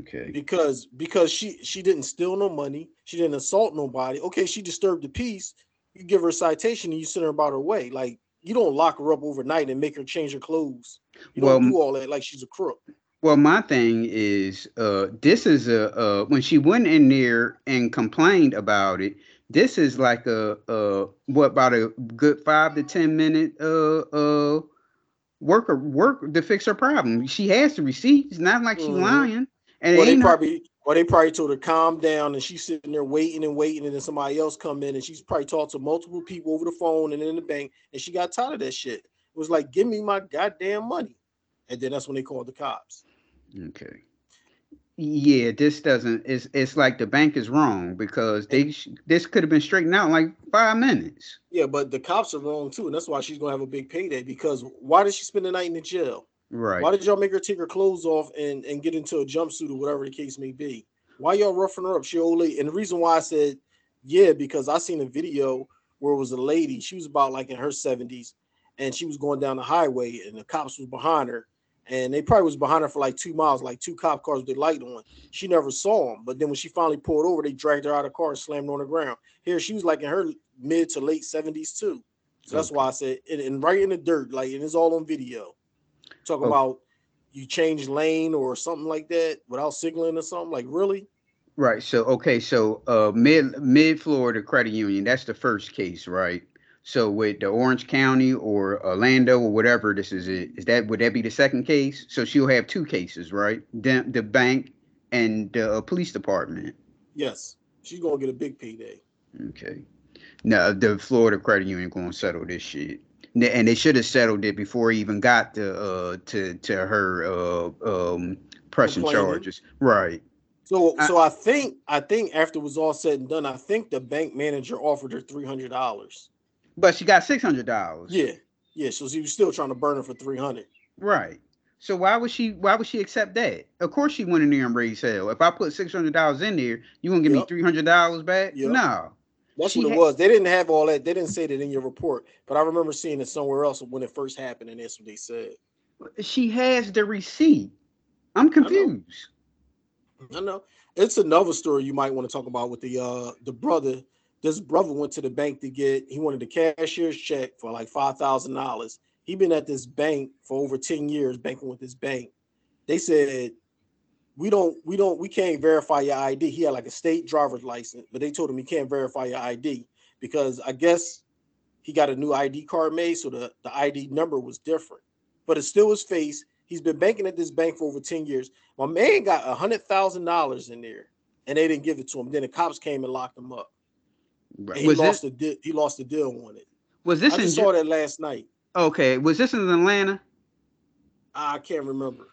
C: Okay.
D: Because because she she didn't steal no money. She didn't assault nobody. Okay, she disturbed the peace. You give her a citation and you send her about her way. Like you don't lock her up overnight and make her change her clothes. You don't
C: Well,
D: do all that like she's a crook.
C: Well, my thing is, uh, this is a uh, when she went in there and complained about it. This is like a uh, what about a good five to ten minute uh uh work work to fix her problem. She has the receipts. It's not like she's
D: Mhm.
C: lying. And
D: Well, they probably well, they probably told her calm down, and she's sitting there waiting and waiting, and then somebody else come in, and she's probably talked to multiple people over the phone and in the bank, and she got tired of that shit. It was like, give me my goddamn money, and then that's when they called the cops.
C: Okay. Yeah, this doesn't. It's it's like the bank is wrong because they this could have been straightened out in like five minutes.
D: Yeah, but the cops are wrong too, and that's why she's gonna have a big payday. Because why did she spend the night in the jail?
C: Right.
D: Why did y'all make her take her clothes off and, and get into a jumpsuit or whatever the case may be? Why y'all roughing her up? She old lady. And the reason why I said yeah, because I seen a video where it was a lady, she was about like in her 70s, and she was going down the highway and the cops was behind her. And they probably was behind her for like two miles, like two cop cars with the light on. She never saw them. But then when she finally pulled over, they dragged her out of the car and slammed her on the ground. Here she was like in her mid to late 70s too. So that's why I said and, and right in the dirt, like and it's all on video. Talking
C: Oh.
D: about you change lane or something like that without signaling or something. Like really?
C: Right. So okay. So uh, mid MidFlorida Credit Union. That's the first case, right? So with the Orange County or Orlando or whatever this is, it is that would that be the second case? So she'll have two cases, right? The the bank and the uh, police department.
D: Yes. She's gonna get a big payday.
C: Okay. No, the Florida Credit Union going to settle this shit, and they should have settled it before he even got to uh to to her uh um pressing charges. Right.
D: So
C: I-
D: so I think I think after it was all said and done, I think the bank manager offered her three hundred dollars.
C: But she got six hundred dollars.
D: Yeah. Yeah. So she was still trying to burn her for three hundred.
C: Right. So why would she why would she accept that? Of course she went in there and raised hell. If I put six hundred dollars in there, you gonna give me three hundred dollars back?
D: Yup.
C: No.
D: That's
C: She
D: what it
C: ha-
D: was. They didn't have all that. They didn't say that in your report, but I remember seeing it somewhere else when it first happened, and that's what they said.
C: She has the receipt. I'm confused.
D: I know. It's another story you might want to talk about with the uh the brother. This brother went to the bank to get he wanted a cashier's check for like five thousand dollars. He been at this bank for over 10 years banking with this bank. They said we don't we don't we can't verify your ID. He had like a state driver's license, but they told him he can't verify your ID because I guess he got a new ID card made, so the, the ID number was different. But it's still his face. He's been banking at this bank for over 10 years. My man got a hundred thousand dollars in there, and they didn't give it to him. Then the cops came and locked him up.
C: Right.
D: he
C: Was
D: lost the deal. He lost the deal on it.
C: was this
D: I
C: in
D: saw that last night.
C: Okay, was this in Atlanta?
D: I can't remember.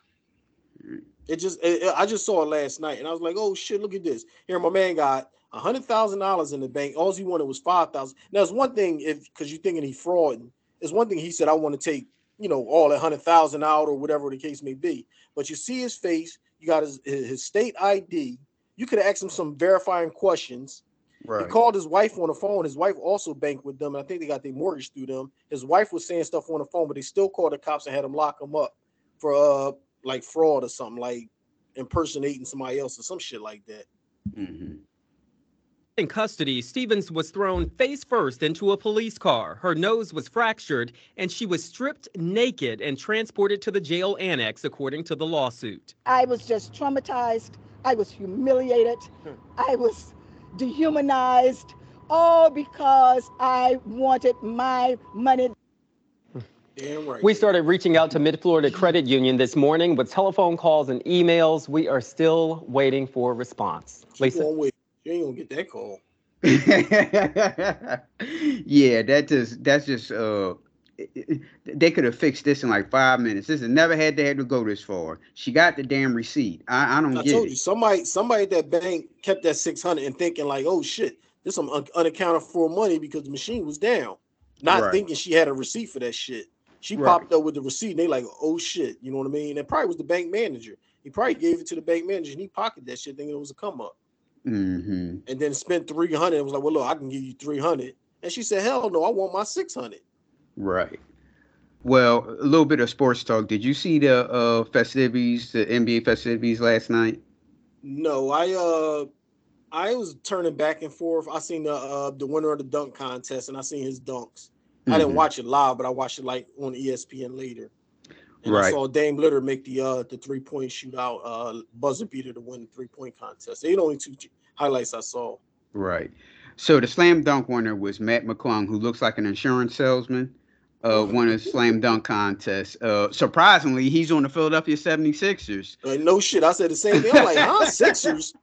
D: Mm. It just it- it- I just saw it last night, and I was like, "Oh shit! Look at this." Here, my man got a hundred thousand dollars in the bank. All he wanted was five thousand. Now, it's one thing if because you're thinking he frauding. It's one thing he said, "I want to take you know all that hundred thousand out or whatever the case may be." But you see his face. You got his his state ID. You could ask him some verifying questions. He called his wife on the phone. His wife also banked with them, and I think they got their mortgage through them. His wife was saying stuff on the phone, but they still called the cops and had them lock him up for uh like fraud or something, like impersonating somebody else or some shit like that.
C: Mm-hmm.
U: In custody, Stevens was thrown face first into a police car. Her nose was fractured, and she was stripped naked and transported to the jail annex, according to the lawsuit.
R: I was just traumatized. I was humiliated. I was dehumanized, all because I wanted my money.
D: Damn right.
U: We started reaching out to MidFlorida Credit Union this morning with telephone calls and emails. We are still waiting for a response. Lisa?
D: Keep on waiting. You ain't gonna get that call.
C: yeah, that just that's just uh it- it- they could have fixed this in like five minutes. This has never had to have to go this far. She got the damn receipt. I, I don't
D: I
C: get
D: told
C: it.
D: you, somebody somebody at that bank kept that six hundred and thinking like, oh shit, this some un- unaccounted for money because the machine was down. Not
C: Right.
D: thinking she had a receipt for that shit. She
C: Right.
D: popped up with the receipt and they like, oh shit, you know what I mean? That probably was the bank manager. He probably gave it to the bank manager and he pocketed that shit thinking it was a come up.
C: Mm-hmm.
D: And then spent 300 and was like, well, look, I can give you 300. And she said, hell no, I want my 600.
C: Right. Well, a little bit of sports talk. Did you see the uh festivities, the NBA festivities last night?
D: No, I uh I was turning back and forth. I seen the uh the winner of the dunk contest and I seen his dunks. I didn't
C: Mhm.
D: watch it live, but I watched it like on ESPN later. And I saw Dame Lillard make the uh the three point shootout uh buzzer beater to win the three point contest. They the only two highlights I saw.
C: Right. So the slam dunk winner was Mac McClung, who looks like an insurance salesman. Uh, won a slam dunk contest. Uh, surprisingly, he's on the Philadelphia 76ers.
D: Like, no shit. I said the same thing. I'm like, huh, Sixers?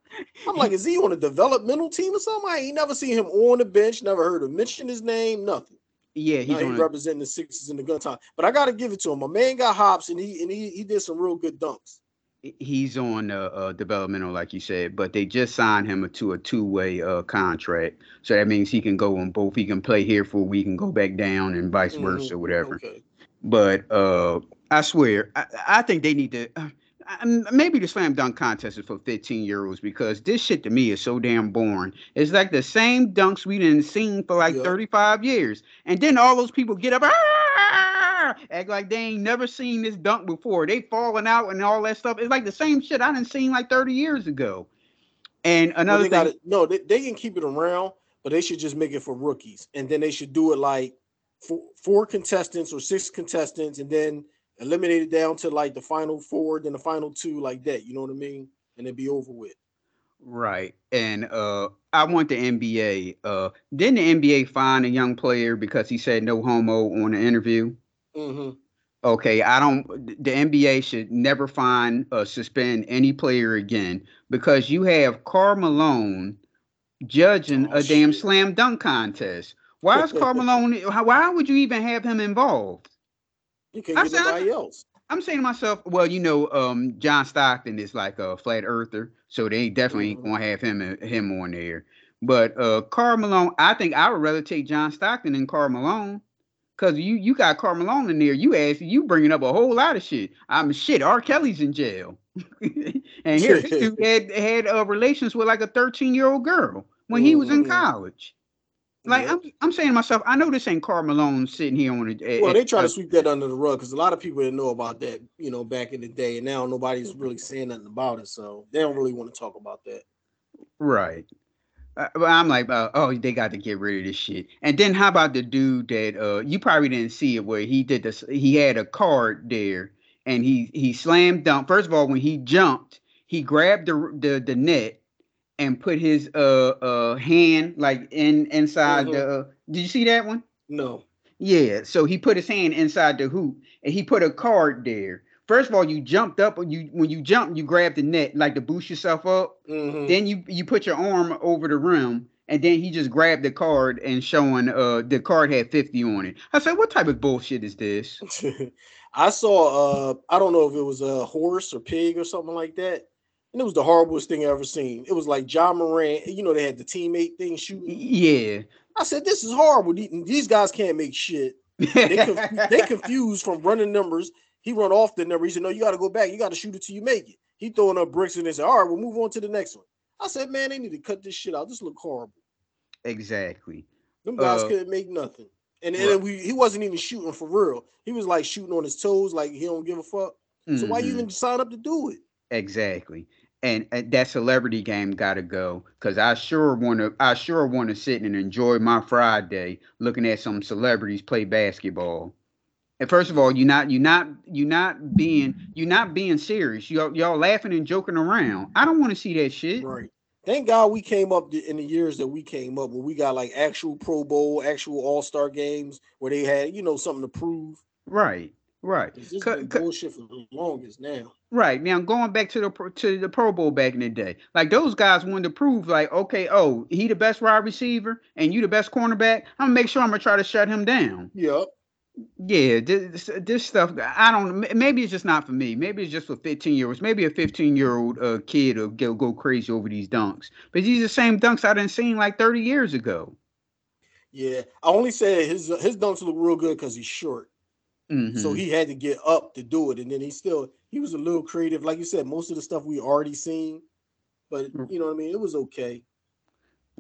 D: I'm like, is he on a developmental team or something? I ain't never seen him on the bench, never heard him mention his name, nothing.
C: Yeah, he's
D: Now he
C: on. A,
D: representing the Sixers in the gun time. But I gotta give it to him. My man got hops and he and he, he did some real good dunks.
C: He's on uh, uh, developmental, like you said, but they just signed him to a two-way uh, contract. So that means he can go on both. He can play here for a week and go back down, and vice
D: Mhm.
C: versa, whatever.
D: Okay.
C: But uh, I swear, I, I think they need to. Uh, maybe the slam dunk contest is for 15 year olds because this shit to me is so damn boring. It's like the same dunks we didn't seen for like 35 years, and then all those people get up, "Ah!" act like they ain't never seen this dunk before. They falling out and all that stuff. It's like the same shit I didn't seen like 30 years ago. And
D: Well,
C: another
D: they
C: thing,
D: gotta, no, they, they can keep it around, but they should just make it for rookies, and then they should do it like four, four contestants or six contestants, and then eliminate it down to like the final four, then the final two, like that. You know what I mean? And it'd be over with.
C: Right. And uh I want the NBA. Uh didn't the NBA fine a young player because he said no homo on the interview?
D: Mm-hmm.
C: Okay, I don't the NBA should never find uh suspend any player again because you have Karl Malone judging
D: Oh,
C: a damn slam dunk contest. Why is Karl Malone why would you even have him involved?
D: You can't
C: I
D: get nobody else.
C: I'm saying to myself, well, you know, um, John Stockton is like a flat earther, so they definitely ain't gonna have him uh, him on there. But uh, Karl Malone, I think I would rather take John Stockton than Karl Malone, cause you you got Karl Malone in there. You ask you bringing up a whole lot of shit. I'm shit. R. Kelly's in jail, and here this dude had had uh, relations with like a 13 year old girl when he was in
D: Mhm.
C: college. Like I'm, I'm saying to myself, I know this ain't Karl Malone sitting here on a.
D: Well, they try to sweep that under the rug because a lot of people didn't know about that, you know, back in the day, and now nobody's really saying nothing about it, so they don't really want to talk about that.
C: Right. Uh, but I'm like, uh, oh, they got to get rid of this shit. And then how about the dude that uh, you probably didn't see it where he did this? He had a card there, and he he slammed dunk. First of all, when he jumped, he grabbed the the, the net and put his uh uh hand like in inside the. Uh, did you see that one?
D: No.
C: Yeah, so he put his hand inside the hoop and he put a card there. First of all, you jumped up when you when you jump, you grab the net like to boost yourself up.
D: Mhm.
C: Then you you put your arm over the rim, and then he just grabbed the card and showing uh the card had 50 on it. I said, what type of bullshit is this?
D: I saw uh I don't know if it was a horse or pig or something like that. And it was the horriblest thing I ever seen. It was like Ja Morant, you know, they had the teammate thing shooting.
C: Yeah.
D: I said, this is horrible. These guys can't make shit. They, conf- they confused from running numbers. He run off the number. He said, No, you got to go back. You got to shoot it till you make it. He throwing up bricks and they said, All right, we'll move on to the next one. I said, Man, they need to cut this shit out. This look horrible.
C: Exactly.
D: Them guys
C: Uh,
D: couldn't make nothing. And
C: right.
D: then we he wasn't even shooting for real. He was like shooting on his toes, like he don't give a fuck. So why you
C: Mhm.
D: even sign up to do it?
C: Exactly. And, and that celebrity game got to go because I sure want to. I sure want to sit and enjoy my Friday looking at some celebrities play basketball. And first of all, you're not you're not you're not being you're not being serious. Y'all y'all laughing and joking around. I don't want to see that shit.
D: Right. Thank God we came up in the years that we came up when we got like actual Pro Bowl, actual All Star games where they had you know something to prove.
C: Right. Right.
D: It's just been bullshit for the longest now.
C: Right now, going back to the to the Pro Bowl back in the day, like those guys wanted to prove, like, okay, oh, he the best wide receiver, and you the best cornerback. I'm gonna make sure I'm gonna try to shut him down.
D: Yep.
C: Yeah, this this stuff. I don't. Maybe it's just not for me. Maybe it's just for 15 year olds. Maybe a 15 year old uh, kid will go go crazy over these dunks. But these are the same dunks I didn't seen like 30 years ago.
D: Yeah. I only said his his dunks look real good because he's short. So
C: Mhm.
D: he had to get up to do it. And then he still he was a little creative. Like you said, most of the stuff we already seen. But you know what I mean? It was okay.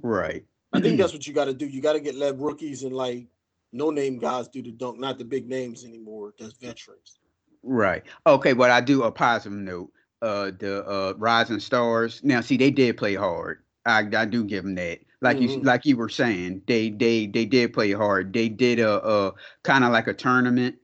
C: Right.
D: I think that's what you got to do. You got to get led rookies and like no name guys do the dunk, not the big names anymore. That's veterans.
C: Right. Okay, but I do a positive note. Uh, the uh Rising Stars. Now, see, they did play hard. I I do give them that. Like you
D: Mhm.
C: like you were saying, they they they did play hard. They did a a kind of like a tournament.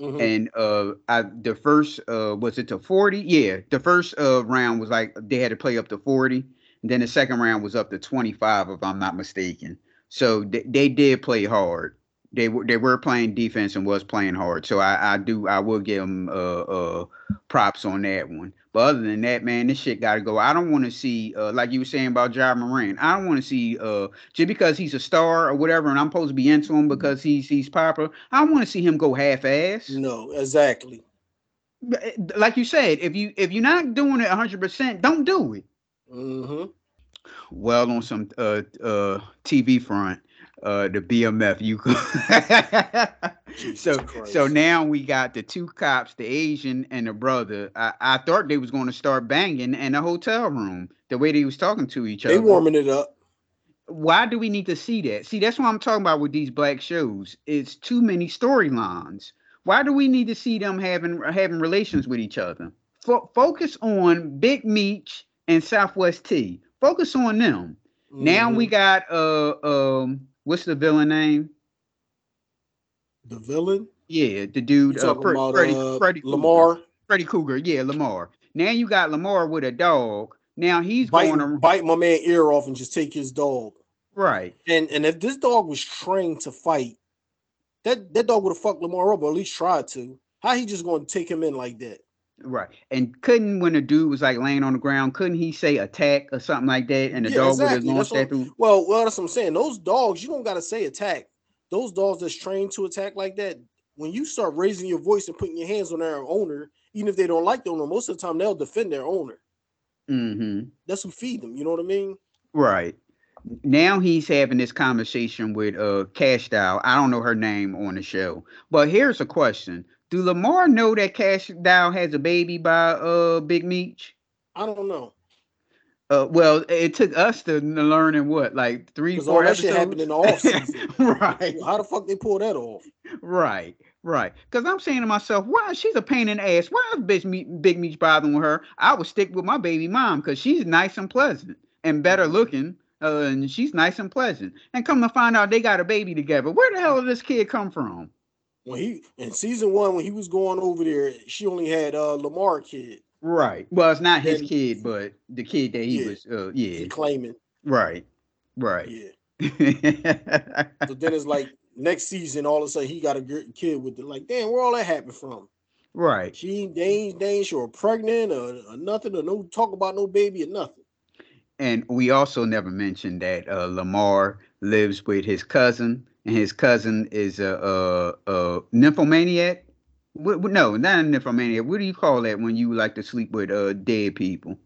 D: Mhm.
C: And uh, I the first uh was it to forty? Yeah, the first uh round was like they had to play up to forty. And then the second round was up to twenty five, if I'm not mistaken. So they, they did play hard. They were they were playing defense and was playing hard. So I I do I will give them uh uh props on that one. But other than that, man, this shit got to go. I don't want to see uh like you were saying about Ja Morant. I don't want to see uh just because he's a star or whatever, and I'm supposed to be into him because he's he's popular. I don't want to see him go half ass.
D: No, exactly.
C: Like you said, if you if you're not doing it 100, percent don't do it.
D: Mm-hmm.
C: Well, on some uh uh TV front, uh the BMF. You so so now we got the two cops, the Asian and the brother. I, I thought they was going to start banging in the hotel room. The way they was talking to each
D: They
C: other.
D: They warming it up.
C: Why do we need to see that? See, that's what I'm talking about with these black shows. It's too many storylines. Why do we need to see them having having relations with each other? Fo- focus on Big Meech and Southwest T. Focus on them. Now we got uh um what's the villain name?
D: The villain?
C: Yeah, the dude uh,
D: talking
C: Fre-
D: about,
C: Freddy,
D: uh,
C: Freddy.
D: Lamar?
C: Freddy Krueger, yeah, Lamar. Now you got Lamar with a dog. Now he's
D: Bite,
C: going to
D: bite my man ear off and just take his dog.
C: right.
D: And and if this dog was trained to fight, that that dog would have fucked Lamar up, or at least tried to. How he just going to take him in like that?
C: Right. And couldn't when a dude was like laying on the ground, couldn't he say attack or something like that? And the
D: Yeah,
C: dog would have
D: exactly.
C: launched that through.
D: Well, well, that's what I'm saying. Those dogs, you don't gotta say attack. Those dogs that's trained to attack like that, when you start raising your voice and putting your hands on their owner, even if they don't like the owner, most of the time they'll defend their owner.
C: Mm-hmm.
D: That's who feed them. You know what I mean?
C: Right. Now he's having this conversation with uh Cash Dow. I don't know her name on the show. But here's a question. Do Lamar know that Cash Dow has a baby by uh Big Meech?
D: I don't know.
C: Uh, well, it took us to learn in what, like three,
D: Because all
C: four
D: that shit happened in the off season.
C: right.
D: How the fuck they pull that off?
C: Right, right. Because I'm saying to myself, why she's a pain in the ass. Why is bitch me, Big Meech bothering with her? I would stick with my baby mom because she's nice and pleasant and better looking. Uh, and she's nice and pleasant. And come to find out they got a baby together. Where the hell did this kid come from?
D: When he in season one, when he was going over there, she only had uh Lamar kid
C: Right. Well, it's not his kid, but the kid that he
D: Yeah.
C: was. Uh, yeah.
D: claiming.
C: Right. Right.
D: Yeah. So then it's like next season, all of a sudden he got a kid with the like, damn, where all that happened from?
C: right.
D: She ain't they ain't sure pregnant or, or nothing or no talk about no baby or nothing.
C: And we also never mentioned that uh, Lamar lives with his cousin, and his cousin is a, a, a nymphomaniac. What, what- no, not a nymphomaniac. What do you call that when you like to sleep with uh, dead people?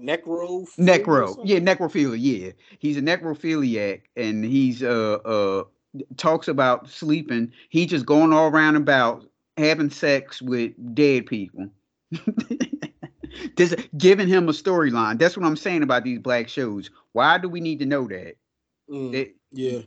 D: Necro.
C: Necro. Yeah, necrophilia. Yeah, he's a necrophiliac, and he's uh uh talks about sleeping. He just going all around about having sex with dead people. this giving him a storyline. That's what I'm saying about these black shows. Why do we need to know that?
D: Mm,
C: That-
D: yeah.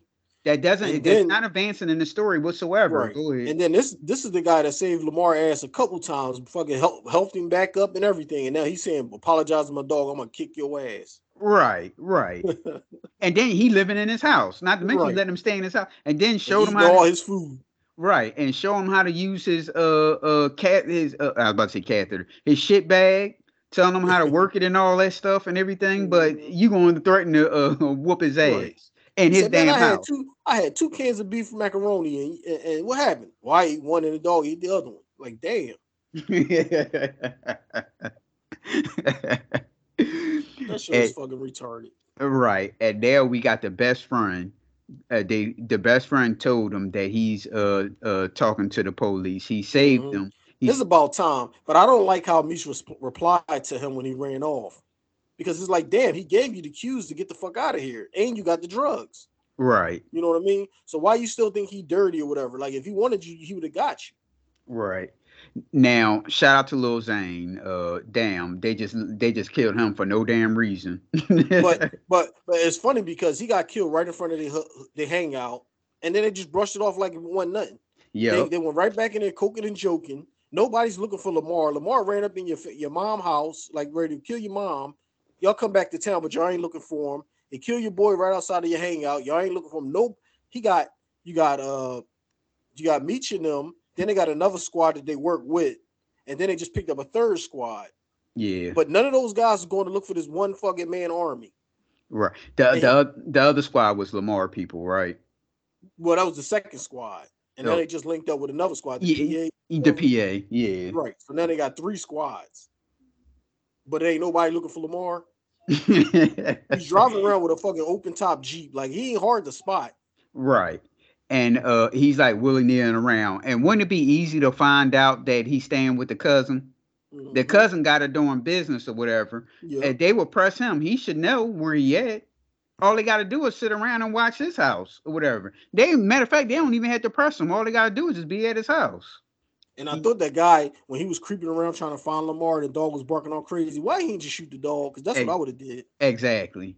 C: That doesn't.
D: And
C: That's
D: then-
C: not advancing in the story whatsoever.
D: Right.
C: Go ahead.
D: And then this this is the guy that saved Lamar ass a couple times, fucking help, helped him back up and everything. And now he's saying, apologize to my dog, I'm gonna kick your ass.
C: Right, right. and then he living in his house. Not to mention
D: Right.
C: letting him stay in his house, and then showed him how
D: all
C: to,
D: his food.
C: right, and show him how to use his uh uh cat his uh, I was about to say catheter his shit bag, telling him how to work it and all that stuff and everything. But you going to threaten to uh, whoop his ass
D: Right.
C: In his
D: Said, "Man,
C: damn
D: I had
C: house.
D: two I had two cans of beef macaroni and, and, and what happened? Why eat one and the dog eat the other one? Like damn. That shit is fucking retarded.
C: Right. And there we got the best friend. Uh, they the best friend told him that he's uh uh talking to the police. He saved
D: Mhm.
C: them.
D: This is about time, but I don't like how Meech res- replied to him when he ran off. Because it's like, damn, he gave you the cues to get the fuck out of here, and you got the drugs.
C: Right.
D: You know what I mean? So why you still think he dirty or whatever? Like if he wanted you, he would have got you.
C: Right. Now, shout out to Lil Zane. Uh damn, they just they just killed him for no damn reason.
D: But but but it's funny because he got killed right in front of the the hangout, and then they just brushed it off like it wasn't nothing. They, they went right back in there cooking and joking. Nobody's looking for Lamar. Lamar ran up in your your mom house, like ready to kill your mom. Y'all come back to town, but y'all ain't looking for him. They kill your boy right outside of your hangout. Y'all ain't looking for him. Nope. He got you got uh you got Meech and them. Then they got another squad that they work with, and then they just picked up a third squad.
C: Yeah.
D: But none of those guys are going to look for this one fucking man army.
C: Right. The the the other squad was Lamar people, right?
D: Well, that was the second squad, and then
C: Oh.
D: they just linked up with another squad. The
C: Yeah,
D: PA.
C: The PA, yeah.
D: Right. So now they got three squads. But ain't nobody looking for Lamar. He's driving around with a fucking open top Jeep. Like he ain't hard to spot.
C: Right. And uh he's like willy nilly around. And wouldn't it be easy to find out that he's staying with the cousin? The cousin got her doing business or whatever.
D: Yeah.
C: And they would press him. He should know where he at. All they got to do is sit around and watch his house or whatever. They, matter of fact, they don't even have to press him. All they got to do is just be at his house.
D: And I thought that guy, when he was creeping around trying to find Lamar, the dog was barking all crazy. Why he didn't just shoot the dog? Because that's what I would have did.
C: Exactly.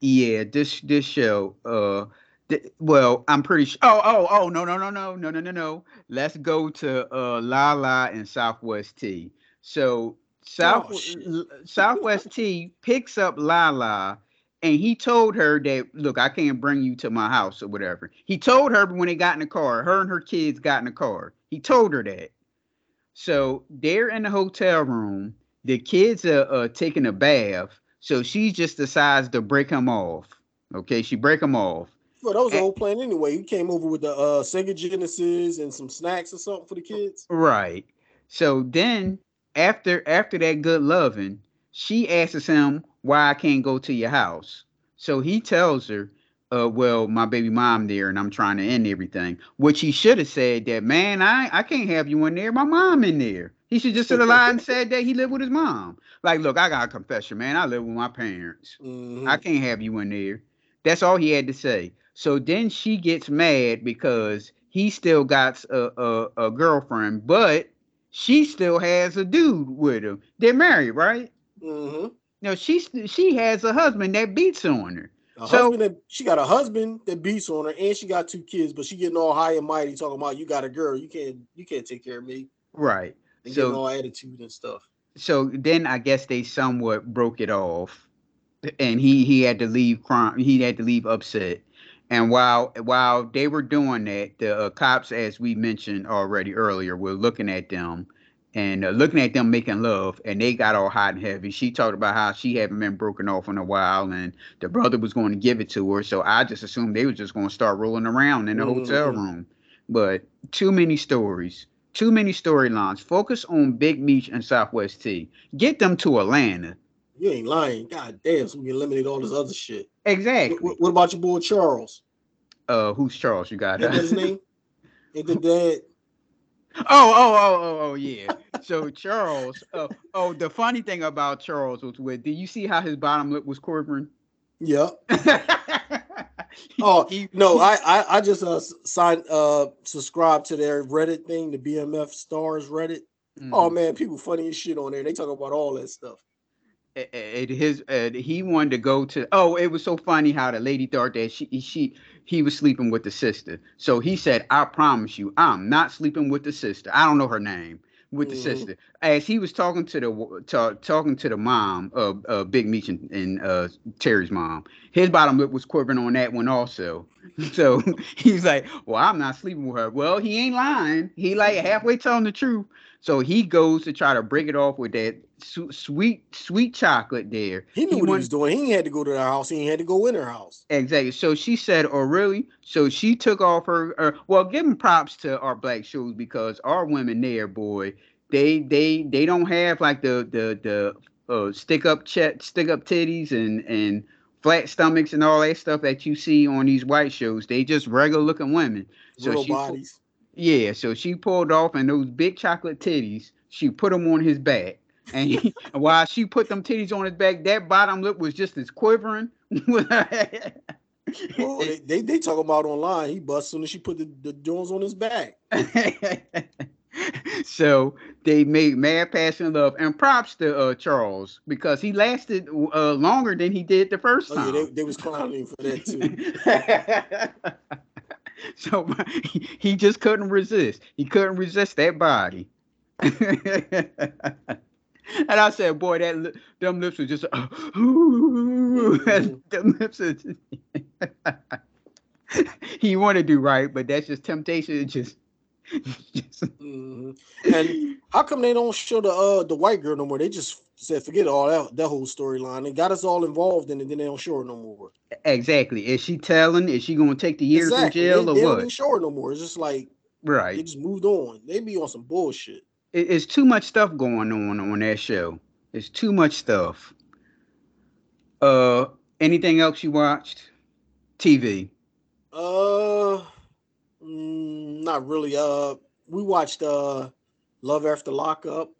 C: Yeah. This this show. Uh. th- well, I'm pretty sure. Oh, oh, oh, no, no, no, no, no, no, no, no. Let's go to uh, La La and Southwest T. So South L- Southwest T picks up La La, and he told her that look, I can't bring you to my house or whatever. He told her when they got in the car, her and her kids got in the car. He told her that. So they're in the hotel room. The kids are, are taking a bath. So she just decides to break him off. Okay, she break him off.
D: Well, that was the
C: And-
D: whole plan anyway. You came over with the uh Sega Genesis and some snacks or something for the kids.
C: Right. So then after after that good loving, she asks him why I can't go to your house. So he tells her, uh, well, my baby mom there and I'm trying to end everything. Which he should have said that, man, I, I can't have you in there. My mom in there. He should just have lied and said that he lived with his mom. Like, look, I got a confession, man. I live with my parents. I can't have you in there. That's all he had to say. So then she gets mad because he still got a, a, a girlfriend, but she still has a dude with him. They're married, right?
D: Mm-hmm.
C: No, she she has a husband that beats on her.
D: A
C: So
D: husband that she got a husband that beats on her, and she got two kids, but she getting all high and mighty talking about you got a girl, you can't you can't take care of me.
C: right.
D: And getting
C: So
D: all attitude and stuff.
C: so then I guess they somewhat broke it off, and he he had to leave crime. He had to leave upset. And while while they were doing that, the uh, cops, as we mentioned already earlier, were looking at them and uh, looking at them making love, and they got all hot and heavy. She talked about how she hadn't been broken off in a while, and the brother was going to give it to her. So I just assumed they were just going to start rolling around in the hotel
D: Mhm.
C: room. But too many stories, too many storylines. Focus on Big Meech and Southwest T. Get them to Atlanta.
D: You ain't lying. God damn, so we eliminate all this other shit.
C: Exactly.
D: What, what about your boy Charles?
C: Uh, who's Charles? You got
D: that his name? Ain't the dad?
C: Oh, oh, oh, oh, oh, yeah. So Charles. Uh, oh, the funny thing about Charles was with. Did you see how his bottom lip was quivering?
D: Yeah. oh no, I I, I just uh signed uh subscribe to their Reddit thing, the BMF stars Reddit. Oh
C: Mhm.
D: man, people funny as shit on there. They talk about all that stuff.
C: Uh, his uh, he wanted to go to oh it was so funny how the lady thought that she she he was sleeping with the sister. So he said i promise you i'm not sleeping with the sister. I don't know her name with the
D: Mhm.
C: sister. As he was talking to the talking to the mom of uh, big meech and, and uh terry's mom his bottom lip was quivering on that one also. So he's like well i'm not sleeping with her. Well he ain't lying. He like halfway telling the truth. So he goes to try to break it off with that su- sweet, sweet chocolate there.
D: He knew what he was doing. He had to go to their house. He had to go in her house.
C: Exactly. So she said, "Oh, really?" So she took off her. Uh, well, give them props to our black shows because our women there, boy, they they they don't have like the the the uh, stick up chest, stick up titties, and and flat stomachs and all that stuff that you see on these white shows. They just regular looking women. So
D: Real
C: she
D: bodies.
C: yeah, so she pulled off and those big chocolate titties, she put them on his back. And he, while she put them titties on his back, that bottom lip was just as quivering.
D: Well, they, they they talk about online. He bust soon as she put the, the Jones on his back.
C: so they made mad passion love and props to uh, Charles because he lasted uh, longer than he did the first
D: Oh
C: time.
D: yeah, they, they was clowning for that too.
C: so he just couldn't resist. He couldn't resist that body. And I said, boy, that li- them lips were just them lips are just- he want to do right, but that's just temptation. It just, just
D: Mhm. And how come they don't show the uh the white girl no more? They just said forget all that that whole storyline. They got us all involved in it, then they don't show her no more.
C: exactly. Is she telling? Is she gonna take the years
D: exactly.
C: in jail
D: they,
C: or
D: they don't show her no more. It's just like
C: Right.
D: they just moved on. They be on some bullshit.
C: It- it's too much stuff going on on that show. It's too much stuff. Uh, anything else you watched? TV.
D: Uh, mm, not really. Uh, we watched uh, Love After Lockup,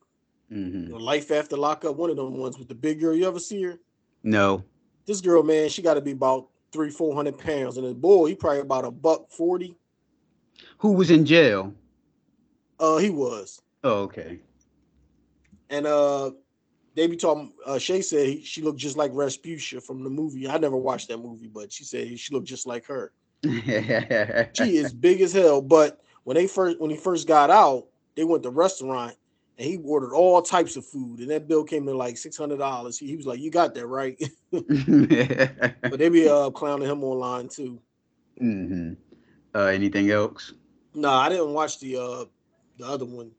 C: hmm
D: or Life After Lockup. One of them ones with the big girl. You ever see her?
C: No.
D: This girl, man, she got to be about three, four hundred pounds, and the boy he probably about a buck forty.
C: Who was in jail?
D: Uh, he was,
C: Oh, okay.
D: and uh, they be talking. Uh, Shay said he, she looked just like Rasputia from the movie. I never watched that movie, but she said she looked just like her. She is big as hell. But when they first when he first got out, they went to restaurant and he ordered all types of food, and that bill came to like six hundred dollars. He, he was like, "You got that right," but they be uh clowning him online too.
C: hmm Uh, anything else?
D: No, I didn't watch the uh the other one,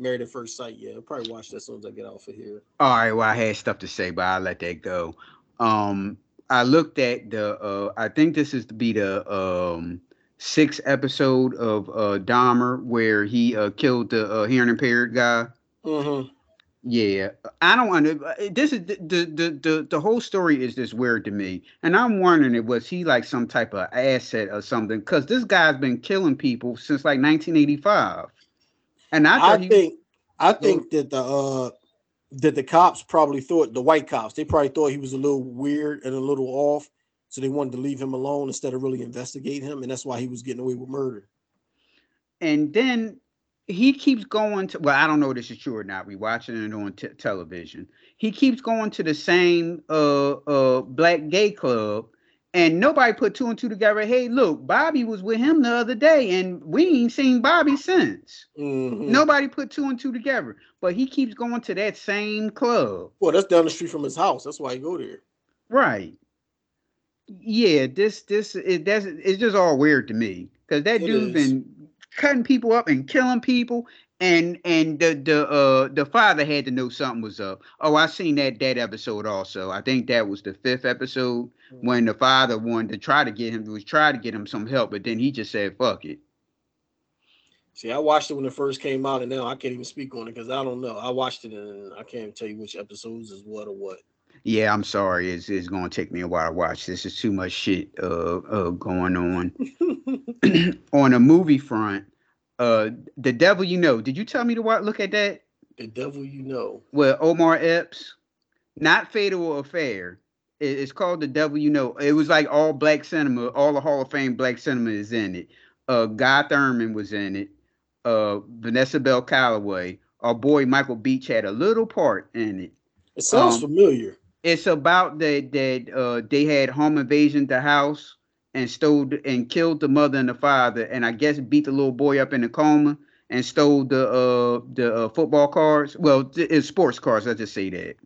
D: Married at First Sight. Yeah, I'll probably watch that as soon as I get off of here.
C: All right. Well, I had stuff to say, but I'll let that go. Um, I looked at the. Uh, I think this is to be the um sixth episode of uh Dahmer where he uh killed the uh, hearing impaired guy.
D: Mm-hmm.
C: Yeah, I don't want to. This is the, the the the the whole story is just weird to me, and I'm wondering if was he like some type of asset or something? Because this guy's been killing people since like 1985, and I he,
D: think I think that the uh that the cops probably thought the white cops they probably thought he was a little weird and a little off, so they wanted to leave him alone instead of really investigate him, and that's why he was getting away with murder.
C: and then he keeps going to. Well, I don't know if this is true or not. We watching it on t- television. He keeps going to the same uh uh black gay club. And nobody put two and two together. Hey, look, Bobby was with him the other day, and we ain't seen Bobby since.
D: Mhm.
C: Nobody put two and two together, but he keeps going to that same club.
D: Well, that's down the street from his house. That's why he go there.
C: Right. Yeah, this this it that's it's just all weird to me because that
D: It
C: dude
D: is.
C: been cutting people up and killing people, and and the the uh the father had to know something was up. Oh, I seen that that episode also. I think that was the fifth episode
D: Mm.
C: when the father wanted to try to get him was try to get him some help, but then he just said fuck it.
D: See, I watched it when it first came out, and now I can't even speak on it because I don't know. I watched it and I can't tell you which episodes is what or what.
C: Yeah, I'm sorry. It's it's gonna take me a while to watch. This is too much shit uh uh going on. on a movie front, uh The Devil You Know. Did you tell me to wa- look at that?
D: The devil you know.
C: Well, Omar Epps, not Fatal Affair. It- It's called The Devil You Know. It was like all black cinema, all the Hall of Fame black cinema is in it. Uh Guy Thurman was in it. Uh Vanessa Bell Calloway. Our boy Michael Beach had a little part in it.
D: It sounds
C: Um,
D: familiar.
C: It's about that that uh they had home invasion to house and stole the- and killed the mother and the father and I guess beat the little boy up in a coma and stole the uh the uh, football cards. Well, th- it's sports cards. I just say that.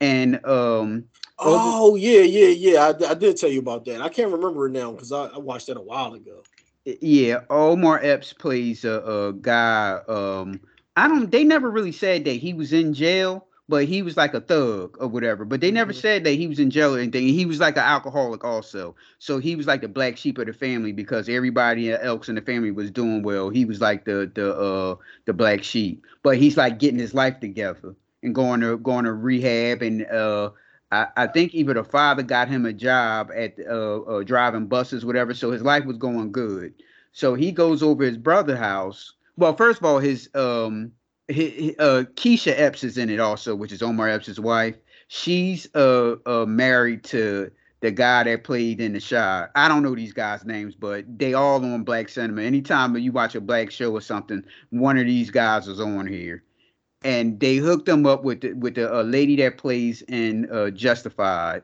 C: And um
D: Oh yeah, yeah, yeah. I, I did tell you about that. I can't remember it now because I, I watched that a while ago.
C: yeah, Omar Epps plays a, a guy. Um, I don't. They never really said that he was in jail, but he was like a thug or whatever. But they never said that he was in jail or anything. He was like an alcoholic also. So he was like the black sheep of the family because everybody else in the family was doing well. He was like the the uh the black sheep. But he's like getting his life together and going to going to rehab and uh. I, I think even the father got him a job at uh, uh, driving buses, whatever. So his life was going good. So he goes over his brother house. Well, first of all, his um hi- uh Keisha Epps is in it also, which is Omar Epps' wife. She's uh, uh married to the guy that played in the shot. I don't know these guys' names, but they all on Black Cinema. Anytime you watch a black show or something, one of these guys is on here. And they hooked them up with the, with the uh, lady that plays in uh, Justified.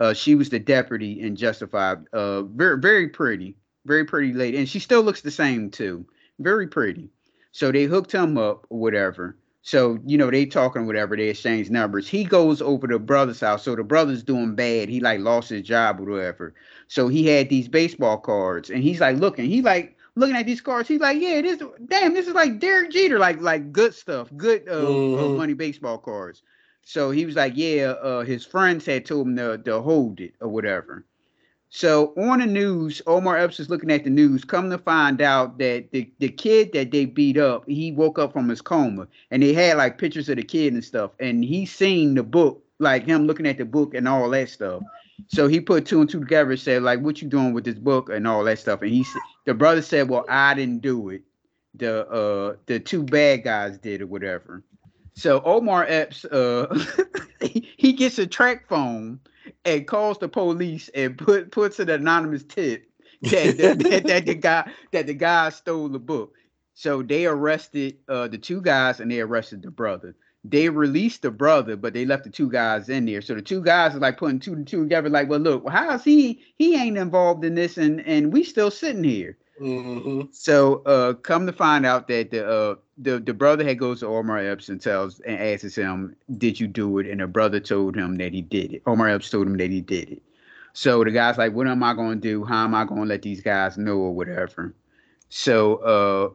C: Uh, she was the deputy in Justified. Uh, very very pretty, very pretty lady, and she still looks the same too. Very pretty. So they hooked him up or whatever. So you know they talking whatever. They exchange numbers. He goes over to brother's house. So the brother's doing bad. He like lost his job or whatever. So he had these baseball cards, and he's like looking. He like looking at these cards. He's like, yeah, this damn, this is like Derek Jeter, like like good stuff, good uh, uh,
D: Mhm.
C: money baseball cards. So he was like, yeah, uh, his friends had told him to, to hold it or whatever. So on the news, Omar Epps is looking at the news. Come to find out that the, the kid that they beat up, he woke up from his coma, and they had like pictures of the kid and stuff. And he seen the book, like him looking at the book and all that stuff. So he put two and two together and said, like, what you doing with this book and all that stuff. And he the brother said, well, I didn't do it. The uh the two bad guys did or whatever. So Omar Epps, uh, he gets a track phone and calls the police and put puts an anonymous tip that, that, that, the guy that the guy stole the book. So they arrested uh, the two guys and they arrested the brother. They released the brother, but they left the two guys in there. So the two guys are like putting two and two together, like, well, look, how's he? He ain't involved in this, and and we still sitting here.
D: Mm-hmm.
C: So uh, come to find out that the uh, the the brother had goes to Omar Epps and tells and asks him, "Did you do it?" And the brother told him that he did it. Omar Epps told him that he did it. So the guy's like, "What am I going to do? How am I going to let these guys know or whatever?" So uh,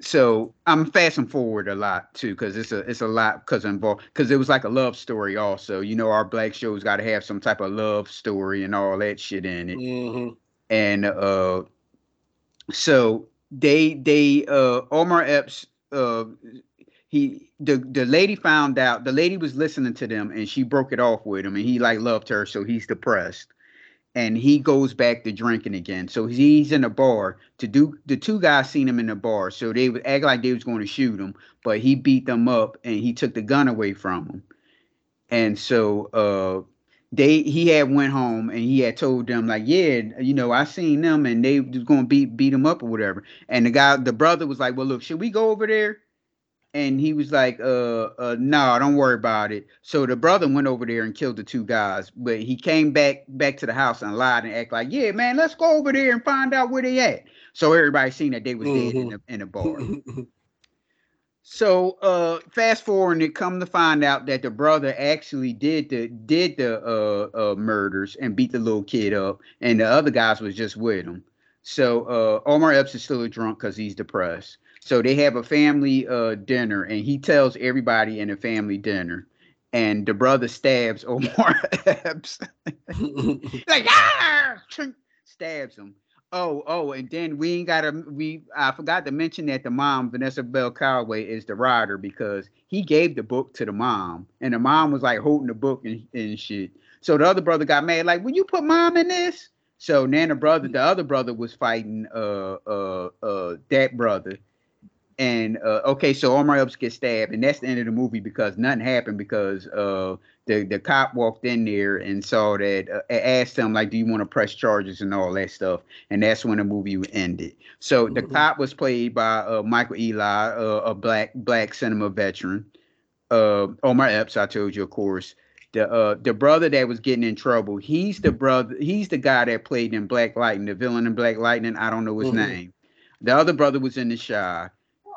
C: so I'm fasting forward a lot too because it's a it's a lot because involved because it was like a love story also. You know, our black shows got to have some type of love story and all that shit in it.
D: Mm-hmm.
C: And uh, so they they uh Omar Epps uh he the the lady found out the lady was listening to them and she broke it off with him and he like loved her so he's depressed. And he goes back to drinking again. So he's in a bar. To do the two guys seen him in the bar so they would act like they was going to shoot him but he beat them up and he took the gun away from him. And so uh they he had went home and he had told them like yeah you know i seen them and they was gonna beat beat him up or whatever. And the guy the brother was like well look should we go over there? And he was like uh uh no don't worry about it. So the brother went over there and killed the two guys but he came back back to the house and lied and act like yeah man let's go over there and find out where they at. So everybody seen that they was dead in the, in the bar so uh fast forward and it come to find out that the brother actually did the did the uh, uh murders and beat the little kid up and the other guys was just with him. So uh omar epps is still a drunk because he's depressed. So they have a family uh dinner and he tells everybody in the family dinner and the brother stabs omar epps. Like ah! stabs him Oh, oh, and then we ain't got to. We I forgot to mention that the mom, Vanessa Bell Calloway, is the writer because he gave the book to the mom, and the mom was like holding the book and, and shit. So the other brother got mad, like, "Will you put mom in this?" So Nana brother, the other brother, was fighting uh uh uh that brother, and uh okay, so Omar Epps gets stabbed, and that's the end of the movie because nothing happened because uh the the cop walked in there and saw that uh, asked him like do you want to press charges and all that stuff and that's when the movie ended. So the
D: Mm-hmm.
C: cop was played by uh, michael ealy uh, a black black cinema veteran. Uh omar epps i told you of course. The uh the brother that was getting in trouble he's the brother he's the guy that played in black lightning the villain in black lightning i don't know his
D: Mhm.
C: name. The other brother was in the Chi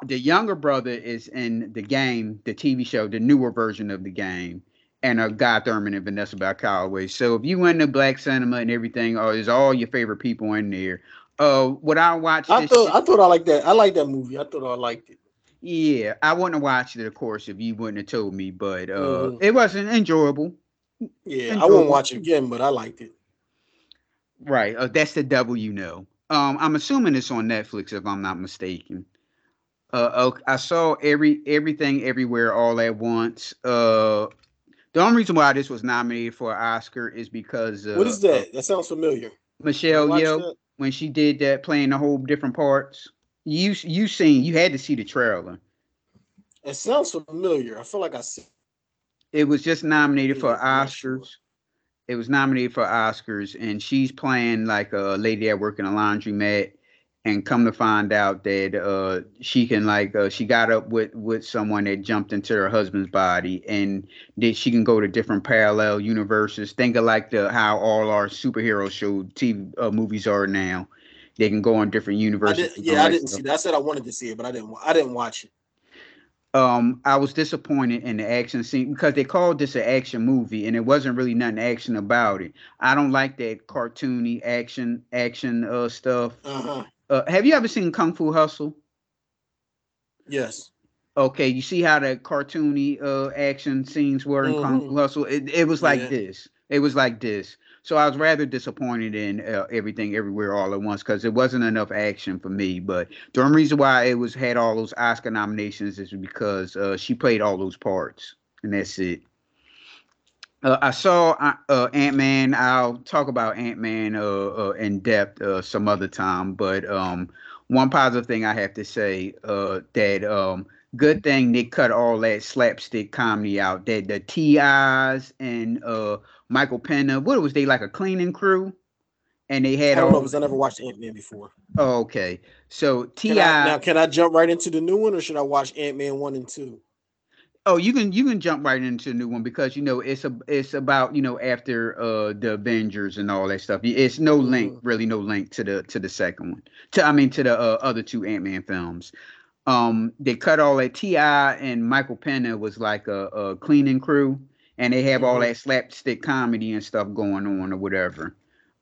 C: the younger brother is in the game the tv show the newer version of the game and uh, Glynn Turman and Vanessa Bell Calloway. So if you into black cinema and everything, or is all your favorite people in there? Uh, would I watch
D: I thought
C: shit-
D: I thought I liked that. I like that movie. I thought I liked it.
C: yeah, I wouldn't have watched it, of course, if you wouldn't have told me. But uh,
D: Mhm.
C: it wasn't enjoyable.
D: Yeah, I
C: Enjoyable.
D: won't watch it again, but I liked it.
C: Right. Uh, that's the devil you know. Um, I'm assuming it's on Netflix if I'm not mistaken. Uh, I saw every everything everywhere all at once. Uh, the only reason why this was nominated for an Oscar is because uh,
D: what is that? That sounds familiar.
C: Michelle Yeoh when she did that, playing the whole different parts. You you seen you had to see the trailer.
D: It sounds familiar. I feel like I see.
C: It was just nominated for
D: Yeah, I'm not
C: Oscars. It was nominated for Oscars, and she's playing like a lady that work in a laundromat. And come to find out that uh, she can like uh, she got up with with someone that jumped into her husband's body, and that she can go to different parallel universes. Think of like the how all our superhero show TV uh, movies are now. They can go on different
D: I
C: universes.
D: did, yeah, I didn't
C: stuff.
D: see that. I said I wanted to see it, but I didn't. I didn't watch it.
C: um I was disappointed in the action scene because they called this an action movie and it wasn't really nothing action about it. I don't like that cartoony action action uh stuff.
D: Uh-huh.
C: Uh have you ever seen Kung Fu Hustle?
D: Yes.
C: Okay, you see how the cartoony uh action scenes were in Kung Fu Hustle? It, it was like
D: Yeah.
C: this. It was like this. So I was rather disappointed in uh, everything everywhere all at once because it wasn't enough action for me. But the only reason why it was had all those Oscar nominations is because uh, she played all those parts, and that's it. Uh, I saw uh, Ant Man. I'll talk about Ant Man uh, uh, in depth uh, some other time. But um, one positive thing I have to say uh, that um, Good thing they cut all that slapstick comedy out. That the T.I.'s and uh Michael Pena, what was they like a cleaning crew? And they had.
D: I don't know because I never watched Ant Man before.
C: oh, okay. So Ti
D: now, can I jump right into the new one, or should I watch Ant Man one and two?
C: Oh, you can you can jump right into the new one because you know it's a it's about you know after uh the Avengers and all that stuff. It's no link, really no link to the to the second one. To I mean to the uh, other two Ant Man films. Um, they cut all that. T.I. and Michael Pena was like a, a cleaning crew, and they have all
D: Mhm.
C: that slapstick comedy and stuff going on or whatever.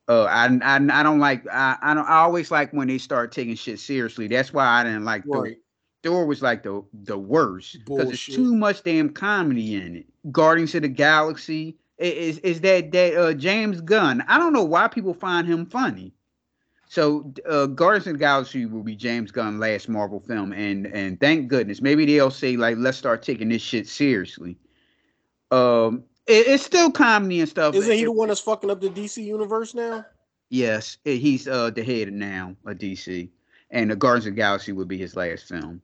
C: Uh, I, I I don't like I I don't I always like when they start taking shit seriously. That's why I didn't like.
D: Right.
C: Thor was like the the worst because there's too much damn comedy in it. Guardians of the Galaxy is is that that uh, James Gunn. I don't know why people find him funny. So uh, Guardians of the Galaxy will be James Gunn's last Marvel film, and and thank goodness. Maybe they'll say like, let's start taking this shit seriously. Um, it- it's still comedy and stuff.
D: Isn't he
C: It-
D: the one that's fucking up the DC universe now?
C: Yes, he's uh the head now of DC, and the Guardians of the Galaxy would be his last film.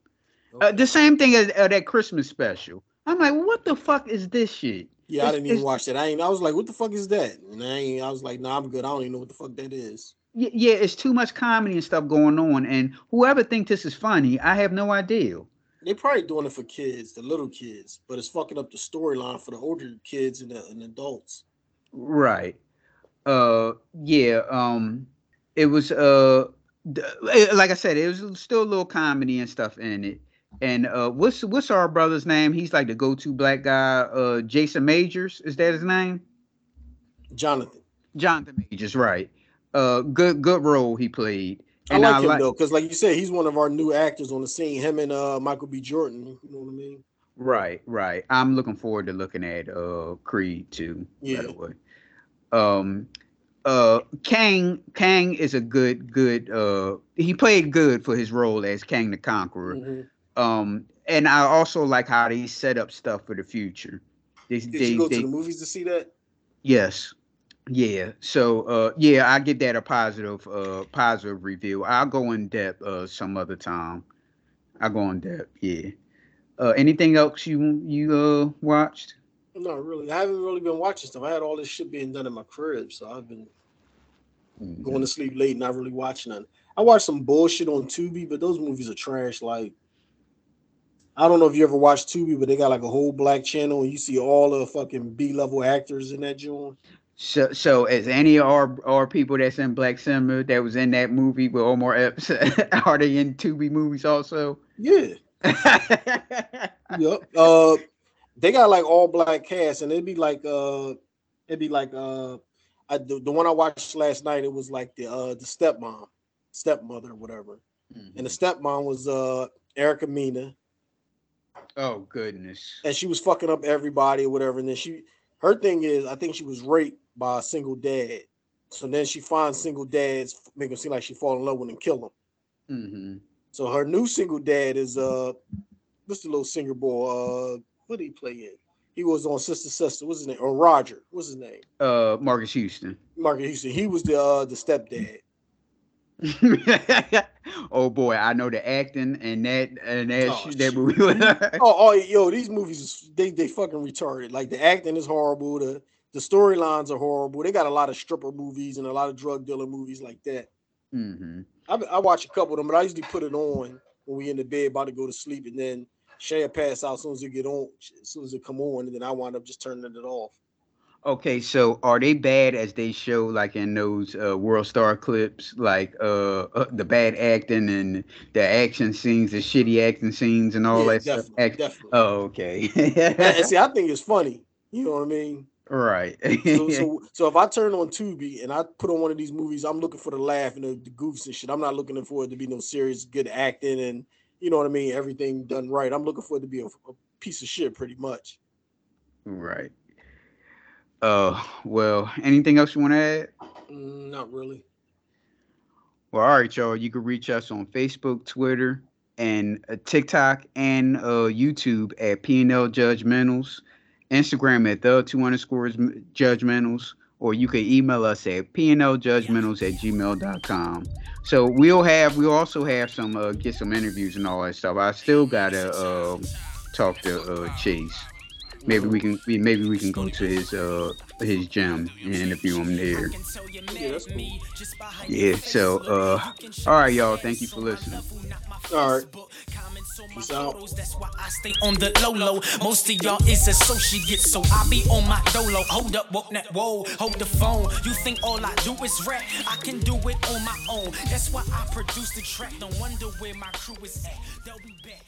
C: Uh, the same thing as uh, that Christmas special. I'm like, what the fuck is this shit?
D: Yeah, I didn't even watch that. I ain't. I was like, what the fuck is that? And I ain't. I was like, nah, I'm good. I don't even know what the fuck that is.
C: Yeah, it's too much comedy and stuff going on, and whoever thinks this is funny, I have no idea.
D: They're probably doing it for kids, the little kids, but it's fucking up the storyline for the older kids and the and adults.
C: Right. Uh yeah, um it was uh eh, like I said, it was still a little comedy and stuff in it. And uh what's what's our brother's name? He's like the go-to black guy, uh Jason Majors, is that his name?
D: Jonathan.
C: Jonathan Majors, right. Uh good good role he played.
D: And I like him though, because like you said, he's one of our new actors on the scene. Him and uh Michael B. Jordan. You know what I mean?
C: Right, right. I'm looking forward to looking at uh Creed too,
D: Yeah.
C: by the way. Um uh Kang Kang is a good good uh he played good for his role as Kang the Conqueror.
D: Mhm.
C: Um and I also like how they set up stuff for the future. They,
D: Did
C: they,
D: you go
C: they-
D: to the movies to see that?
C: Yes. Yeah. So uh yeah, I give that a positive uh positive review. I'll go in depth uh some other time. I'll go in depth, yeah. Uh anything else you you uh watched?
D: Not really. I haven't really been watching stuff. I had all this shit being done in my crib, so I've been
C: Mm-hmm.
D: going to sleep late, not really watching none. I watched some bullshit on Tubi, but those movies are trash. Like, I don't know if you ever watched Tubi, but they got like a whole black channel, and you see all the fucking B level actors in that joint.
C: So so as any of our our people that's in Black Cinema that was in that movie with Omar Epps, are they in Tubi movies also?
D: Yeah. yep. Uh, they got like all black cast, and it'd be like uh, it'd be like uh, I, the, the one I watched last night. It was like the uh the stepmom, stepmother, whatever, and the stepmom was uh Erica Mena,
C: Oh goodness.
D: and she was fucking up everybody or whatever. And then she, her thing is, I think she was raped by a single dad. So then she finds single dads, make them seem like she fall in love with and kill them.
C: Mm-hmm.
D: So her new single dad is uh, what's the little singer boy? Uh, what did he play in? He was on Sister Sister. What's his name? Or Roger. What's his name?
C: Uh Marques Houston.
D: Marques Houston. He was the uh the stepdad.
C: oh boy, I know the acting and that and that
D: Oh,
C: sh- that movie.
D: oh, oh, yo, these movies they they fucking retarded. Like the acting is horrible. The the storylines are horrible. They got a lot of stripper movies and a lot of drug dealer movies like that.
C: mm-hmm.
D: I, I watch a couple of them, but I usually put it on when we in the bed about to go to sleep, and then Shay pass out as soon as it get on, as soon as it come on, and then I wind up just turning it off.
C: Okay, so are they bad as they show like in those uh, World Star clips, like uh, uh the bad acting and the action scenes, the shitty acting scenes, and all
D: Yeah,
C: that stuff?
D: definitely,
C: Act-
D: definitely.
C: Oh, okay.
D: and see, I think it's funny. You know what I mean?
C: right.
D: So, so, so if I turn on Tubi and I put on one of these movies, I'm looking for the laugh and the, the goofs and shit. I'm not looking for it to be no serious, good acting and you know what I mean, everything done right. I'm looking for it to be a, a piece of shit, pretty much.
C: right. Uh, well, anything else you want to add?
D: Mm, not really.
C: Well, all right, y'all. You can reach us on Facebook, Twitter, and uh, TikTok and uh, YouTube at P&L Judgmentals, Instagram at the two underscores Judgmentals, or you can email us at pnljudgmentals at gmail.com. So we'll have we'll also have some uh, get some interviews and all that stuff. I still gotta uh, talk to uh, Chase. Maybe we can maybe we can go to his uh his gym and interview him there. Yeah. So uh, all right, y'all. Thank you for listening.
D: All right. Peace out.
W: That's why I stay on the low low. Most of y'all is associates, so I be on my dolo. Hold up, woke that whoa, hold the phone. You think all I do is rap? I can do it on my own. That's why I produce the track. Don't wonder where my crew is at. They'll be back.